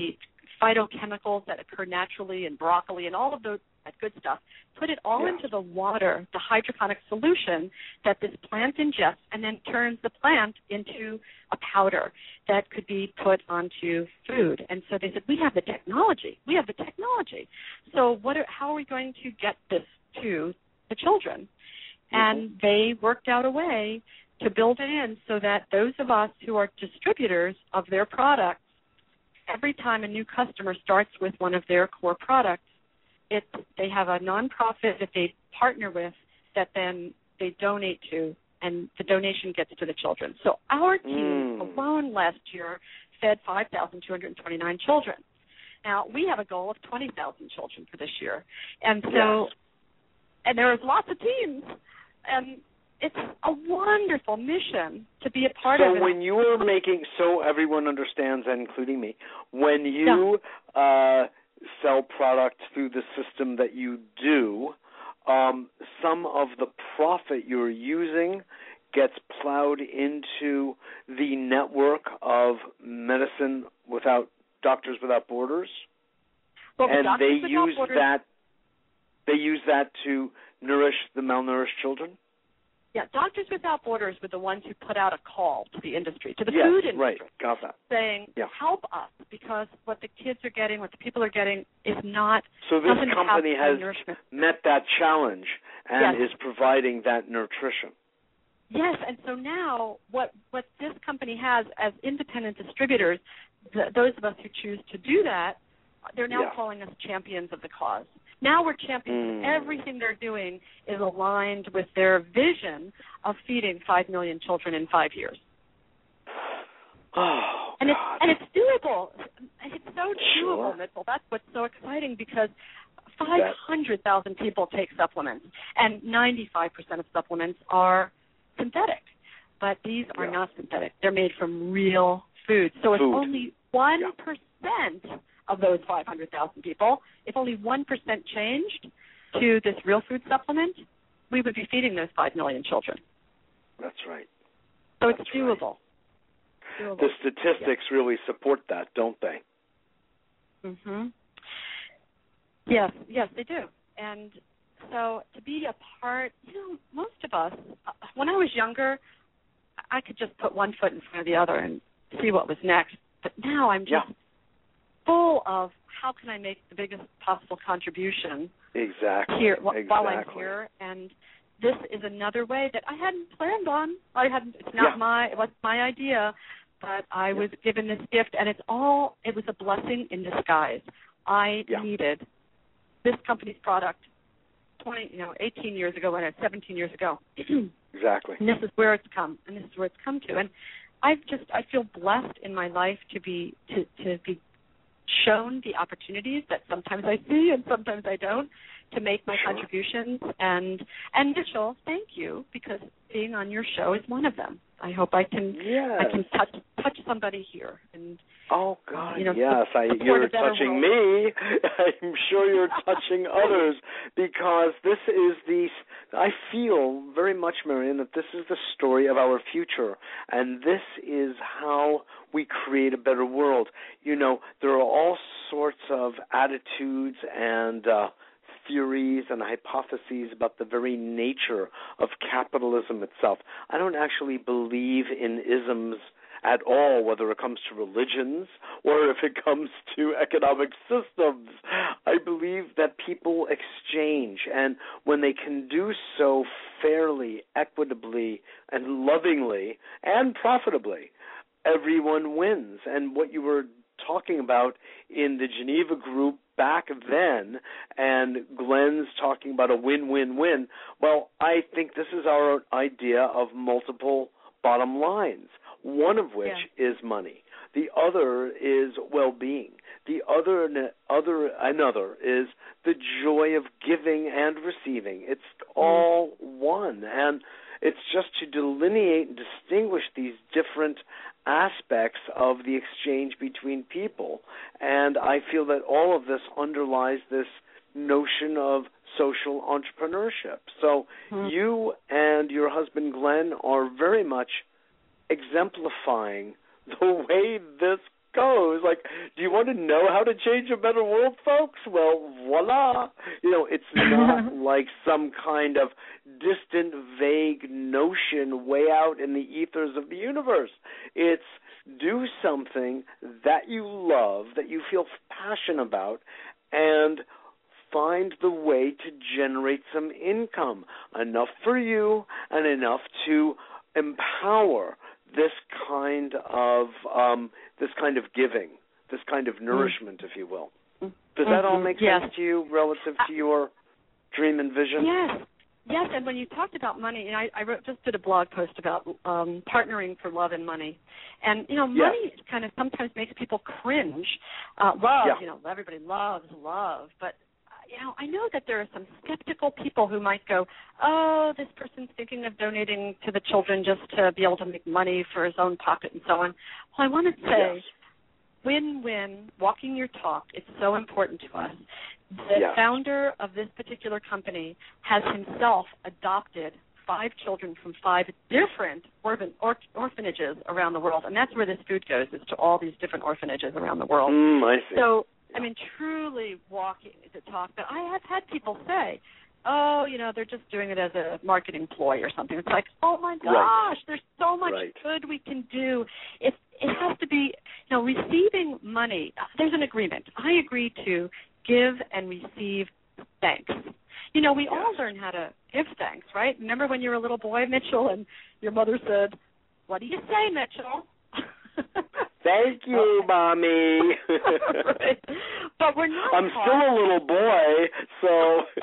phytochemicals that occur naturally in broccoli and all of those that good stuff. Put it all Yeah. into the water, the hydroponic solution that this plant ingests, and then turns the plant into a powder that could be put onto food. And so they said, "We have the technology. We have the technology. So what? Are, how are we going to get this to the children?" And they worked out a way to build it in so that those of us who are distributors of their products, every time a new customer starts with one of their core products, it they have a nonprofit that they partner with that then they donate to and the donation gets to the children. So our team Mm. alone last year fed 5,229 children. Now we have a goal of 20,000 children for this year, and so Yes. and there's lots of teams, and it's a wonderful mission to be a part so of. it. when you are making so everyone understands including me when you uh sell product through the system that you do um some of the profit you're using gets plowed into the network of medicine without doctors without borders Well, and Doctors they Without use Borders- that they use that to nourish the malnourished children Yeah, Doctors Without Borders were the ones who put out a call to the industry, to the yes food industry, right got that saying, Yeah. "Help us," because what the kids are getting, what the people are getting, is not so this company has met that challenge and Yes. is providing that nutrition. Yes, and so now what what this company has as independent distributors, th those of us who choose to do that, they're now Yeah. calling us champions of the cause. Now we're championing Mm. Everything they're doing is aligned with their vision of feeding five million children in five years. Oh, and it's God. and it's doable. It's so Sure. doable, Mitchell. That's what's so exciting because five hundred thousand people take supplements, and ninety-five percent of supplements are synthetic. But these are Yeah. not synthetic; they're made from real food. So if Food. only one percent of those five hundred thousand people, if only one percent changed to this real food supplement, we would be feeding those five million children. That's right. So it's That's right. doable. Doable. The statistics really support that, don't they? Mhm. Yes, yes, they do. And so to be a part, you know, most of us, uh, when I was younger, I could just put one foot in front of the other and see what was next. But now I'm just Yeah. Full of how can I make the biggest possible contribution Exactly. here wh- while I'm here and this is another way that I hadn't planned on. I hadn't it's not Yeah. my it wasn't my idea, but I was given this gift and it's all it was a blessing in disguise. I Yeah. needed this company's product 20, you know, 18 years ago and 17 years ago. *clears throat* Exactly. and this is where it's come and this is where it's come to and i've just i feel blessed in my life to be to to be shown the opportunities that sometimes i see and sometimes i don't to make my Sure. contributions and and mitchell thank you because being on your show is one of them i hope i can Yes. i can touch touch somebody here and Oh God, you know, yes! I, you're touching world. me. *laughs* I'm sure you're touching *laughs* others because this is the. I feel very much, Marian, that this is the story of our future, and this is how we create a better world. You know, there are all sorts of attitudes and uh, theories and hypotheses about the very nature of capitalism itself. I don't actually believe in isms at all, whether it comes to religions or if it comes to economic systems. I believe that people exchange, and when they can do so fairly, equitably, and lovingly, and profitably, everyone wins. And what you were talking about in the Geneva group back then, and Glenn's talking about a win win win. Well, I think this is our idea of multiple bottom lines, one of which yeah. is money. The other is well-being. The other other another is the joy of giving and receiving. It's mm-hmm. all one and it's just to delineate and distinguish these different aspects of the exchange between people. And I feel that all of this underlies this notion of social entrepreneurship. So mm-hmm. you and your husband Glenn are very much exemplifying *laughs* the way this goes. Like, do you want to know how to change a better world, folks? Well, voila. You know, it's not *laughs* like some kind of distant, vague notion way out in the ethers of the universe. It's do something that you love, that you feel passion about, and find the way to generate some income, enough for you and enough to empower this kind of um, this kind of giving, this kind of mm. nourishment, if you will. Does mm-hmm. that all mm-hmm. make yes. sense to you relative to your dream and vision? Yes. Yes, and when you talked about money, and I, I wrote, just did a blog post about um, partnering for love and money, and you know, money yes. kind of sometimes makes people cringe. Uh, love, yeah. you know, everybody loves love, but you know, I know that there are some skeptical people who might go, "Oh, this person's thinking of donating to the children just to be able to make money for his own pocket and so on." Well, I want to say, yes. Win-win, walking your talk is so important to us. The yes. founder of this particular company has himself adopted five children from five different orphan, or, orphanages around the world, and that's where this food goes is to all these different orphanages around the world. Mm, I see. So I mean, truly walking the talk. But I have had people say, "Oh, you know, they're just doing it as a marketing ploy or something." It's like, "Oh my gosh, right. there's so much right. good we can do." It it has to be, you know, receiving money. There's an agreement. I agree to give and receive thanks. You know, we yes. all learn how to give thanks, right? Remember when you were a little boy, Mitchell, and your mother said, "What do you say, Mitchell?" *laughs* Thank you, mommy. right. *laughs* But we're not. I'm still a little boy, so *laughs*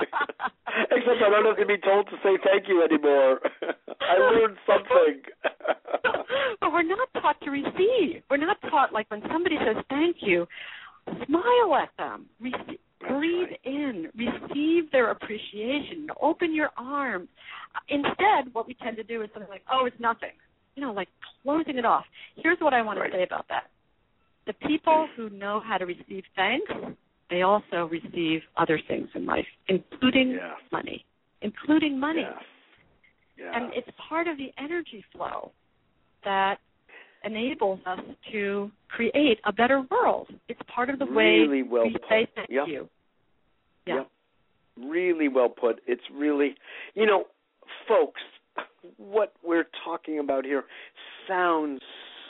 except I don't have to be told to say thank you anymore. *laughs* I learned something. but we're not taught to receive. We're not taught like when somebody says thank you, smile at them. Receive, breathe right. in, receive their appreciation, open your arms. Instead, what we tend to do is something like, "Oh, it's nothing." You know, like closing it off. Here's what I want right. to say about that. The people who know how to receive thanks, they also receive other things in life, including yes. money. Including money. Yes. Yeah. And it's part of the energy flow that enables us to create a better world. It's part of the really way well we say thank yep. you. Yeah. Yep. Really well put. It's really, you know, folks, what we're talking about here sounds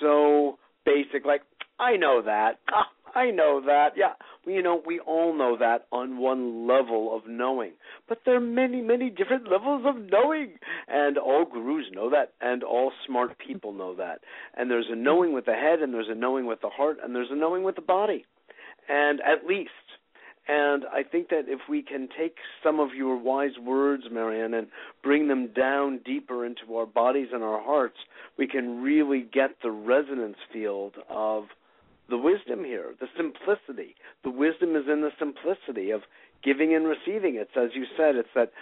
so basic. Like, I know that. Ah, I know that. Yeah. You know, we all know that on one level of knowing. But there are many, many different levels of knowing. And all gurus know that. And all smart people know that. And there's a knowing with the head, and there's a knowing with the heart, and there's a knowing with the body. And at least and I think that if we can take some of your wise words, Marianne, and bring them down deeper into our bodies and our hearts, we can really get the resonance field of the wisdom here, the simplicity. The wisdom is in the simplicity of giving and receiving. It's, as you said, it's that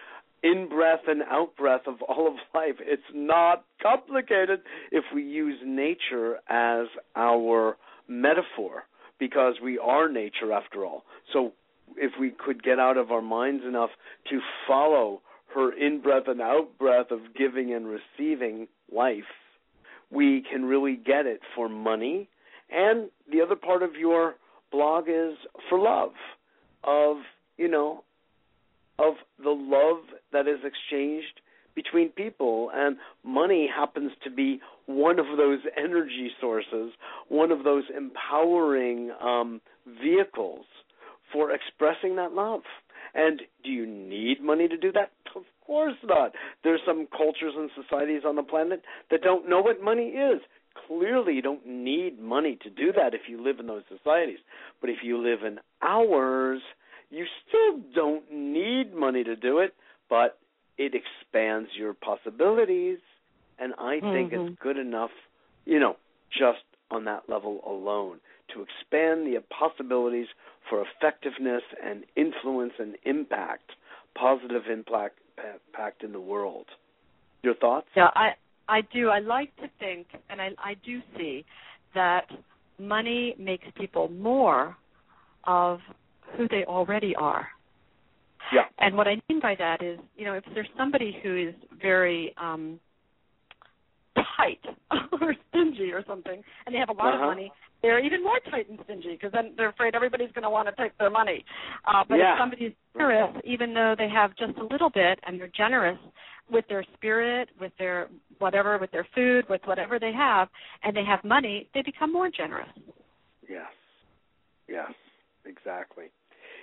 in breath and out breath of all of life. It's not complicated if we use nature as our metaphor because we are nature after all. So if we could get out of our minds enough to follow her in breath and out breath of giving and receiving life, we can really get it for money. And the other part of your blog is for love, of, you know, of the love that is exchanged between people. And money happens to be one of those energy sources, one of those empowering um, vehicles for expressing that love. And do you need money to do that? Of course not. There's some cultures and societies on the planet that don't know what money is. Clearly, you don't need money to do that if you live in those societies. But if you live in ours, you still don't need money to do it, but it expands your possibilities. And I think mm-hmm. it's good enough, you know, just on that level alone to expand the possibilities for effectiveness and influence and impact, positive impact, impact in the world. Your thoughts? Yeah, I I do. I like to think, and I I do see that money makes people more of who they already are. Yeah. And what I mean by that is, you know, if there's somebody who is very um tight *laughs* or stingy or something, and they have a lot uh-huh. of money, they're even more tight and stingy because then they're afraid everybody's going to want to take their money. Uh, but yeah. if somebody's generous, even though they have just a little bit and they're generous with their spirit, with their whatever, with their food, with whatever they have, and they have money, they become more generous. Yes. Yes, exactly.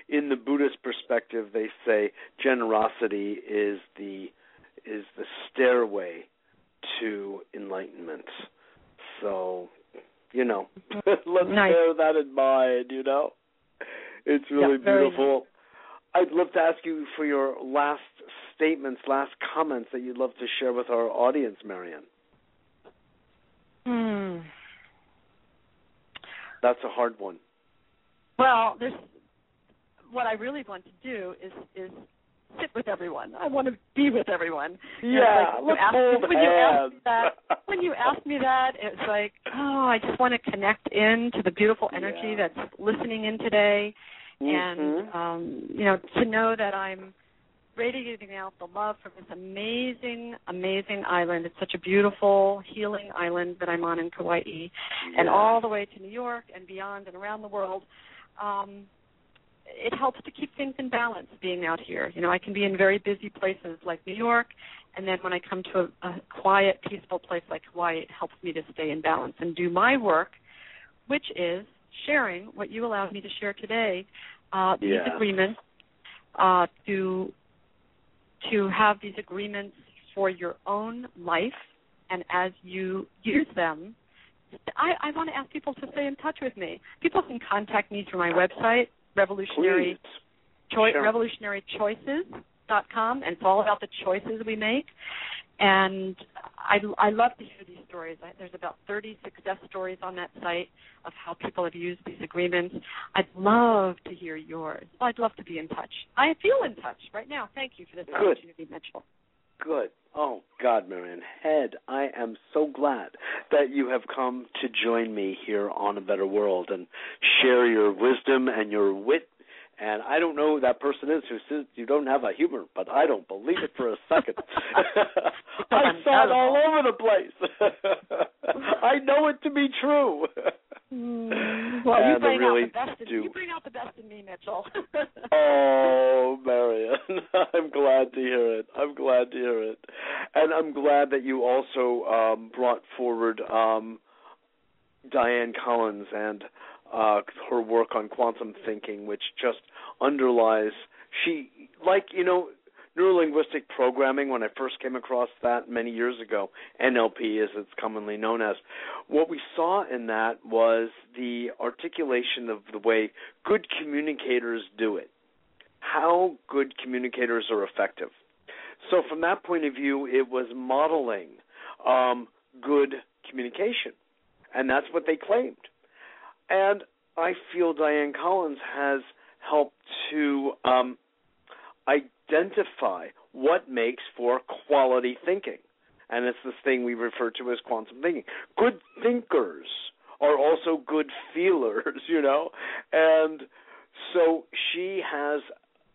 In the Buddhist perspective, they say generosity is the is the stairway to enlightenment. So, you know, *laughs* let's nice. bear that in mind, you know. It's really yeah, beautiful. Nice. I'd love to ask you for your last statements, last comments that you'd love to share with our audience, Marian. Hmm. That's a hard one. Well, there's what I really want to do is is sit with everyone. I want to be with everyone. Yeah, like, let's hold when you ask me that, *laughs* when you ask me that, it's like, oh, I just want to connect in to the beautiful energy Yeah. that's listening in today, Mhm. and um, you know, to know that I'm radiating out the love from this amazing, amazing island. It's such a beautiful, healing island that I'm on in Kauai, and all the way to New York and beyond and around the world. Um, it helps to keep things in balance being out here. You know, I can be in very busy places like New York, and then when I come to a, a quiet, peaceful place like Hawaii, it helps me to stay in balance and do my work, which is sharing what you allowed me to share today. Uh, these Yeah. agreements uh, to to have these agreements for your own life, and as you use them, I, I want to ask people to stay in touch with me. People can contact me through my website, Revolutionary Please. Choi- Sure. revolutionarychoices.com, and it's all about the choices we make. And I, I love to hear these stories. I, there's about 30 success stories on that site of how people have used these agreements. I'd love to hear yours. I'd love to be in touch. I feel in touch right now. Thank you for this Good. opportunity, Mitchell. Good. Oh God, Marian Head, I am so glad that you have come to join me here on A Better World and share your wisdom and your wit. And I don't know who that person is who says you don't have a humor, but I don't believe it for a second. *laughs* I saw it all over the place. *laughs* I know it to be true. Mm, well, you And bring really out the best in do. you bring out the best in me, Mitchell. *laughs* Oh, Marian, I'm glad to hear it. I'm glad to hear it, and I'm glad that you also um, brought forward um, Diane Collins and uh, her work on quantum thinking, which just underlies she like you know neurolinguistic programming when I first came across that many years ago, NLP as it's commonly known as. What we saw in that was the articulation of the way good communicators do it. How good communicators are effective. So from that point of view, it was modeling um, good communication, and that's what they claimed. And I feel Diane Collins has helped to um, identify what makes for quality thinking. And it's this thing we refer to as quantum thinking. Good thinkers are also good feelers, *laughs* you know? And so she has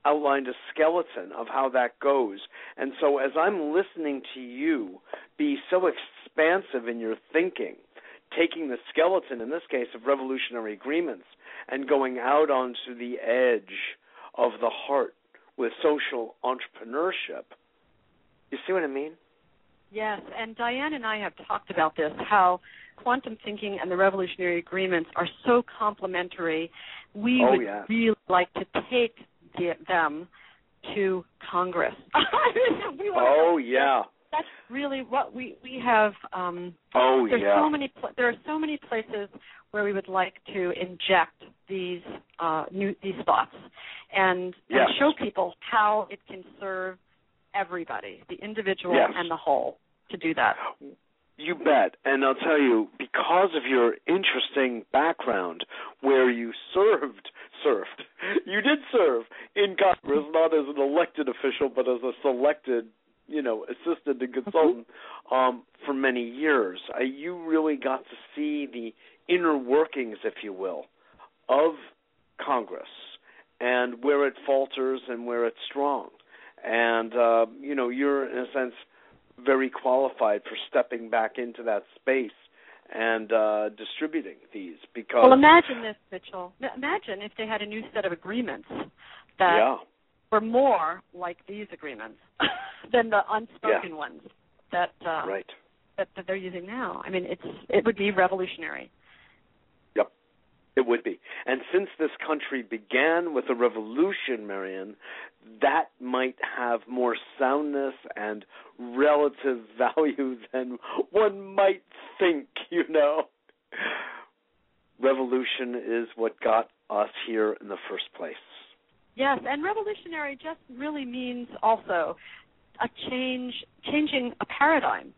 outlined a skeleton of how that goes. And so as I'm listening to you be so expansive in your thinking, taking the skeleton, in this case, of revolutionary agreements, and going out onto the edge of the heart with social entrepreneurship. You see what I mean? Yes, and Diane and I have talked about this how quantum thinking and the revolutionary agreements are so complementary. We oh, would yes. really like to take the, them to Congress. *laughs* oh yeah. That's really what we we have. Um, oh there's yeah. so many pl- there are so many places where we would like to inject these uh, new these thoughts and, yes. and show people how it can serve everybody, the individual yes. and the whole, to do that. You bet. And I'll tell you, because of your interesting background where you served served. *laughs* You did serve in Congress, not as an elected official, but as a selected, you know, assistant and consultant um, for many years. Uh, you really got to see the inner workings, if you will, of Congress and where it falters and where it's strong. And uh, you know, you're in a sense very qualified for stepping back into that space and uh, distributing these because well imagine this mitchell imagine if they had a new set of agreements that yeah. Were more like these agreements *laughs* than the unspoken yeah. ones that uh, right that, that they're using now i mean it's it would be revolutionary yep it would be and since this country began with a revolution marian that might have more soundness and relative *laughs* value than one might think, you know. Revolution is what got us here in the first place. Yes, and revolutionary just really means also a change, changing a paradigm.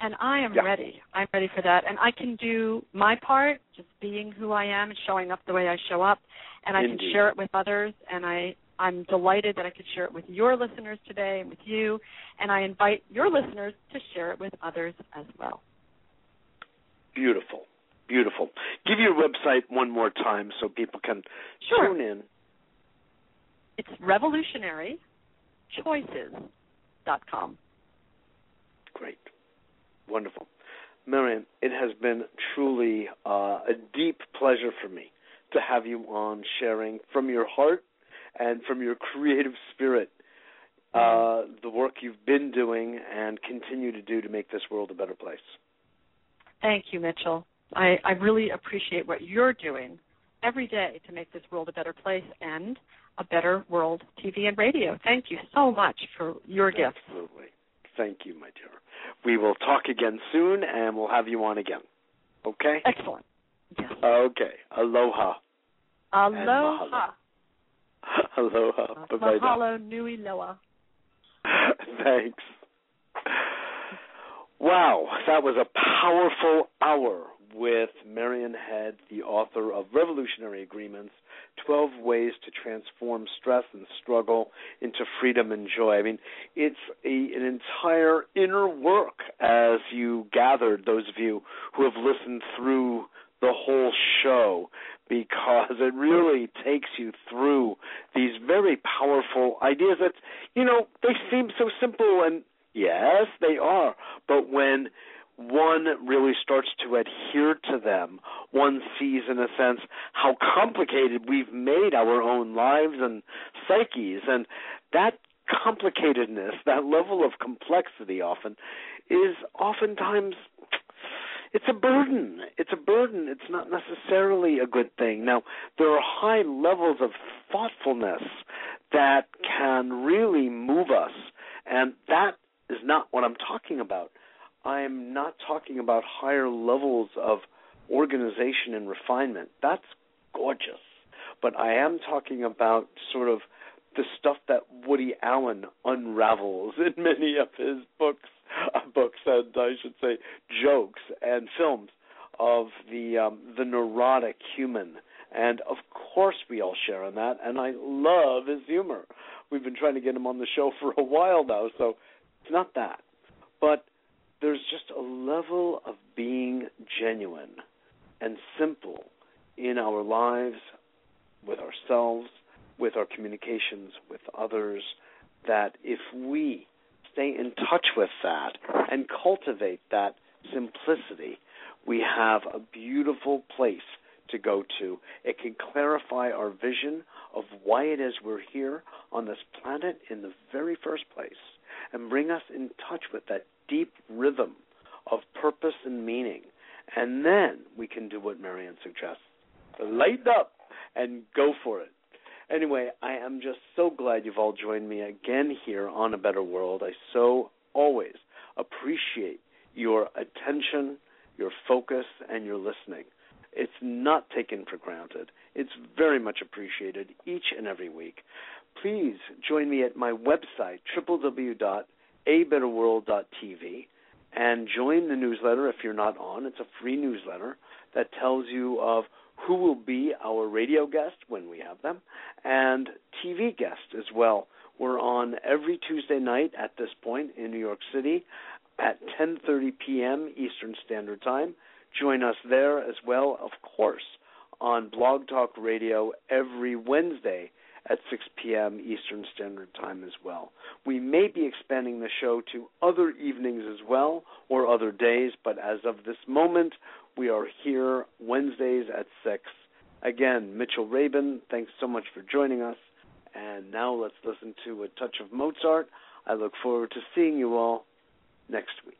And I am yeah. ready. I'm ready for that. And I can do my part, just being who I am and showing up the way I show up. And I Indeed. can share it with others. And I, I'm delighted that I could share it with your listeners today and with you. And I invite your listeners to share it with others as well. Beautiful. Beautiful. Give your website one more time so people can sure. tune in. It's revolutionarychoices.com. Great. Wonderful. Marian, it has been truly uh, a deep pleasure for me to have you on sharing from your heart and from your creative spirit uh, the work you've been doing and continue to do to make this world a better place. Thank you, Mitchell. I, I really appreciate what you're doing every day to make this world a better place and a better world TV and radio. Thank you so much for your gifts. Absolutely. Thank you, my dear. We will talk again soon and we'll have you on again. Okay? Excellent. Yes. Okay. Aloha. Aloha. *laughs* Aloha. Bye bye. Mahalo nui loa. *laughs* Thanks. Wow, that was a powerful hour with Marian Head, the author of Revolutionary Agreements 12 Ways to Transform Stress and Struggle into Freedom and Joy. I mean, it's a, an entire inner work as you gathered, those of you who have listened through the whole show, because it really takes you through these very powerful ideas that, you know, they seem so simple and Yes, they are. But when one really starts to adhere to them, one sees, in a sense, how complicated we've made our own lives and psyches. And that complicatedness, that level of complexity often, is oftentimes it's a burden. It's a burden. It's not necessarily a good thing. Now, there are high levels of thoughtfulness that can really move us, and that is not what I'm talking about. I am not talking about higher levels of organization and refinement. That's gorgeous. But I am talking about sort of the stuff that Woody Allen unravels in many of his books, uh, books and I should say jokes and films of the um, the neurotic human. And of course, we all share in that. And I love his humor. We've been trying to get him on the show for a while now, so it's not that. But there's just a level of being genuine and simple in our lives, with ourselves, with our communications with others, that if we stay in touch with that and cultivate that simplicity, we have a beautiful place to go to. It can clarify our vision of why it is we're here on this planet in the very first place and bring us in touch with that deep rhythm of purpose and meaning. And then we can do what Marian suggests light up and go for it. Anyway, I am just so glad you've all joined me again here on A Better World. I so always appreciate your attention, your focus, and your listening. It's not taken for granted. It's very much appreciated each and every week. Please join me at my website, www.abetterworld.tv, and join the newsletter if you're not on. It's a free newsletter that tells you of who will be our radio guest when we have them and TV guests as well. We're on every Tuesday night at this point in New York City at 10:30 p.m. Eastern Standard Time. Join us there as well, of course, on Blog Talk Radio every Wednesday at 6 p.m. Eastern Standard Time as well. We may be expanding the show to other evenings as well or other days, but as of this moment, we are here Wednesdays at 6. Again, Mitchell Rabin, thanks so much for joining us. And now let's listen to a touch of Mozart. I look forward to seeing you all next week.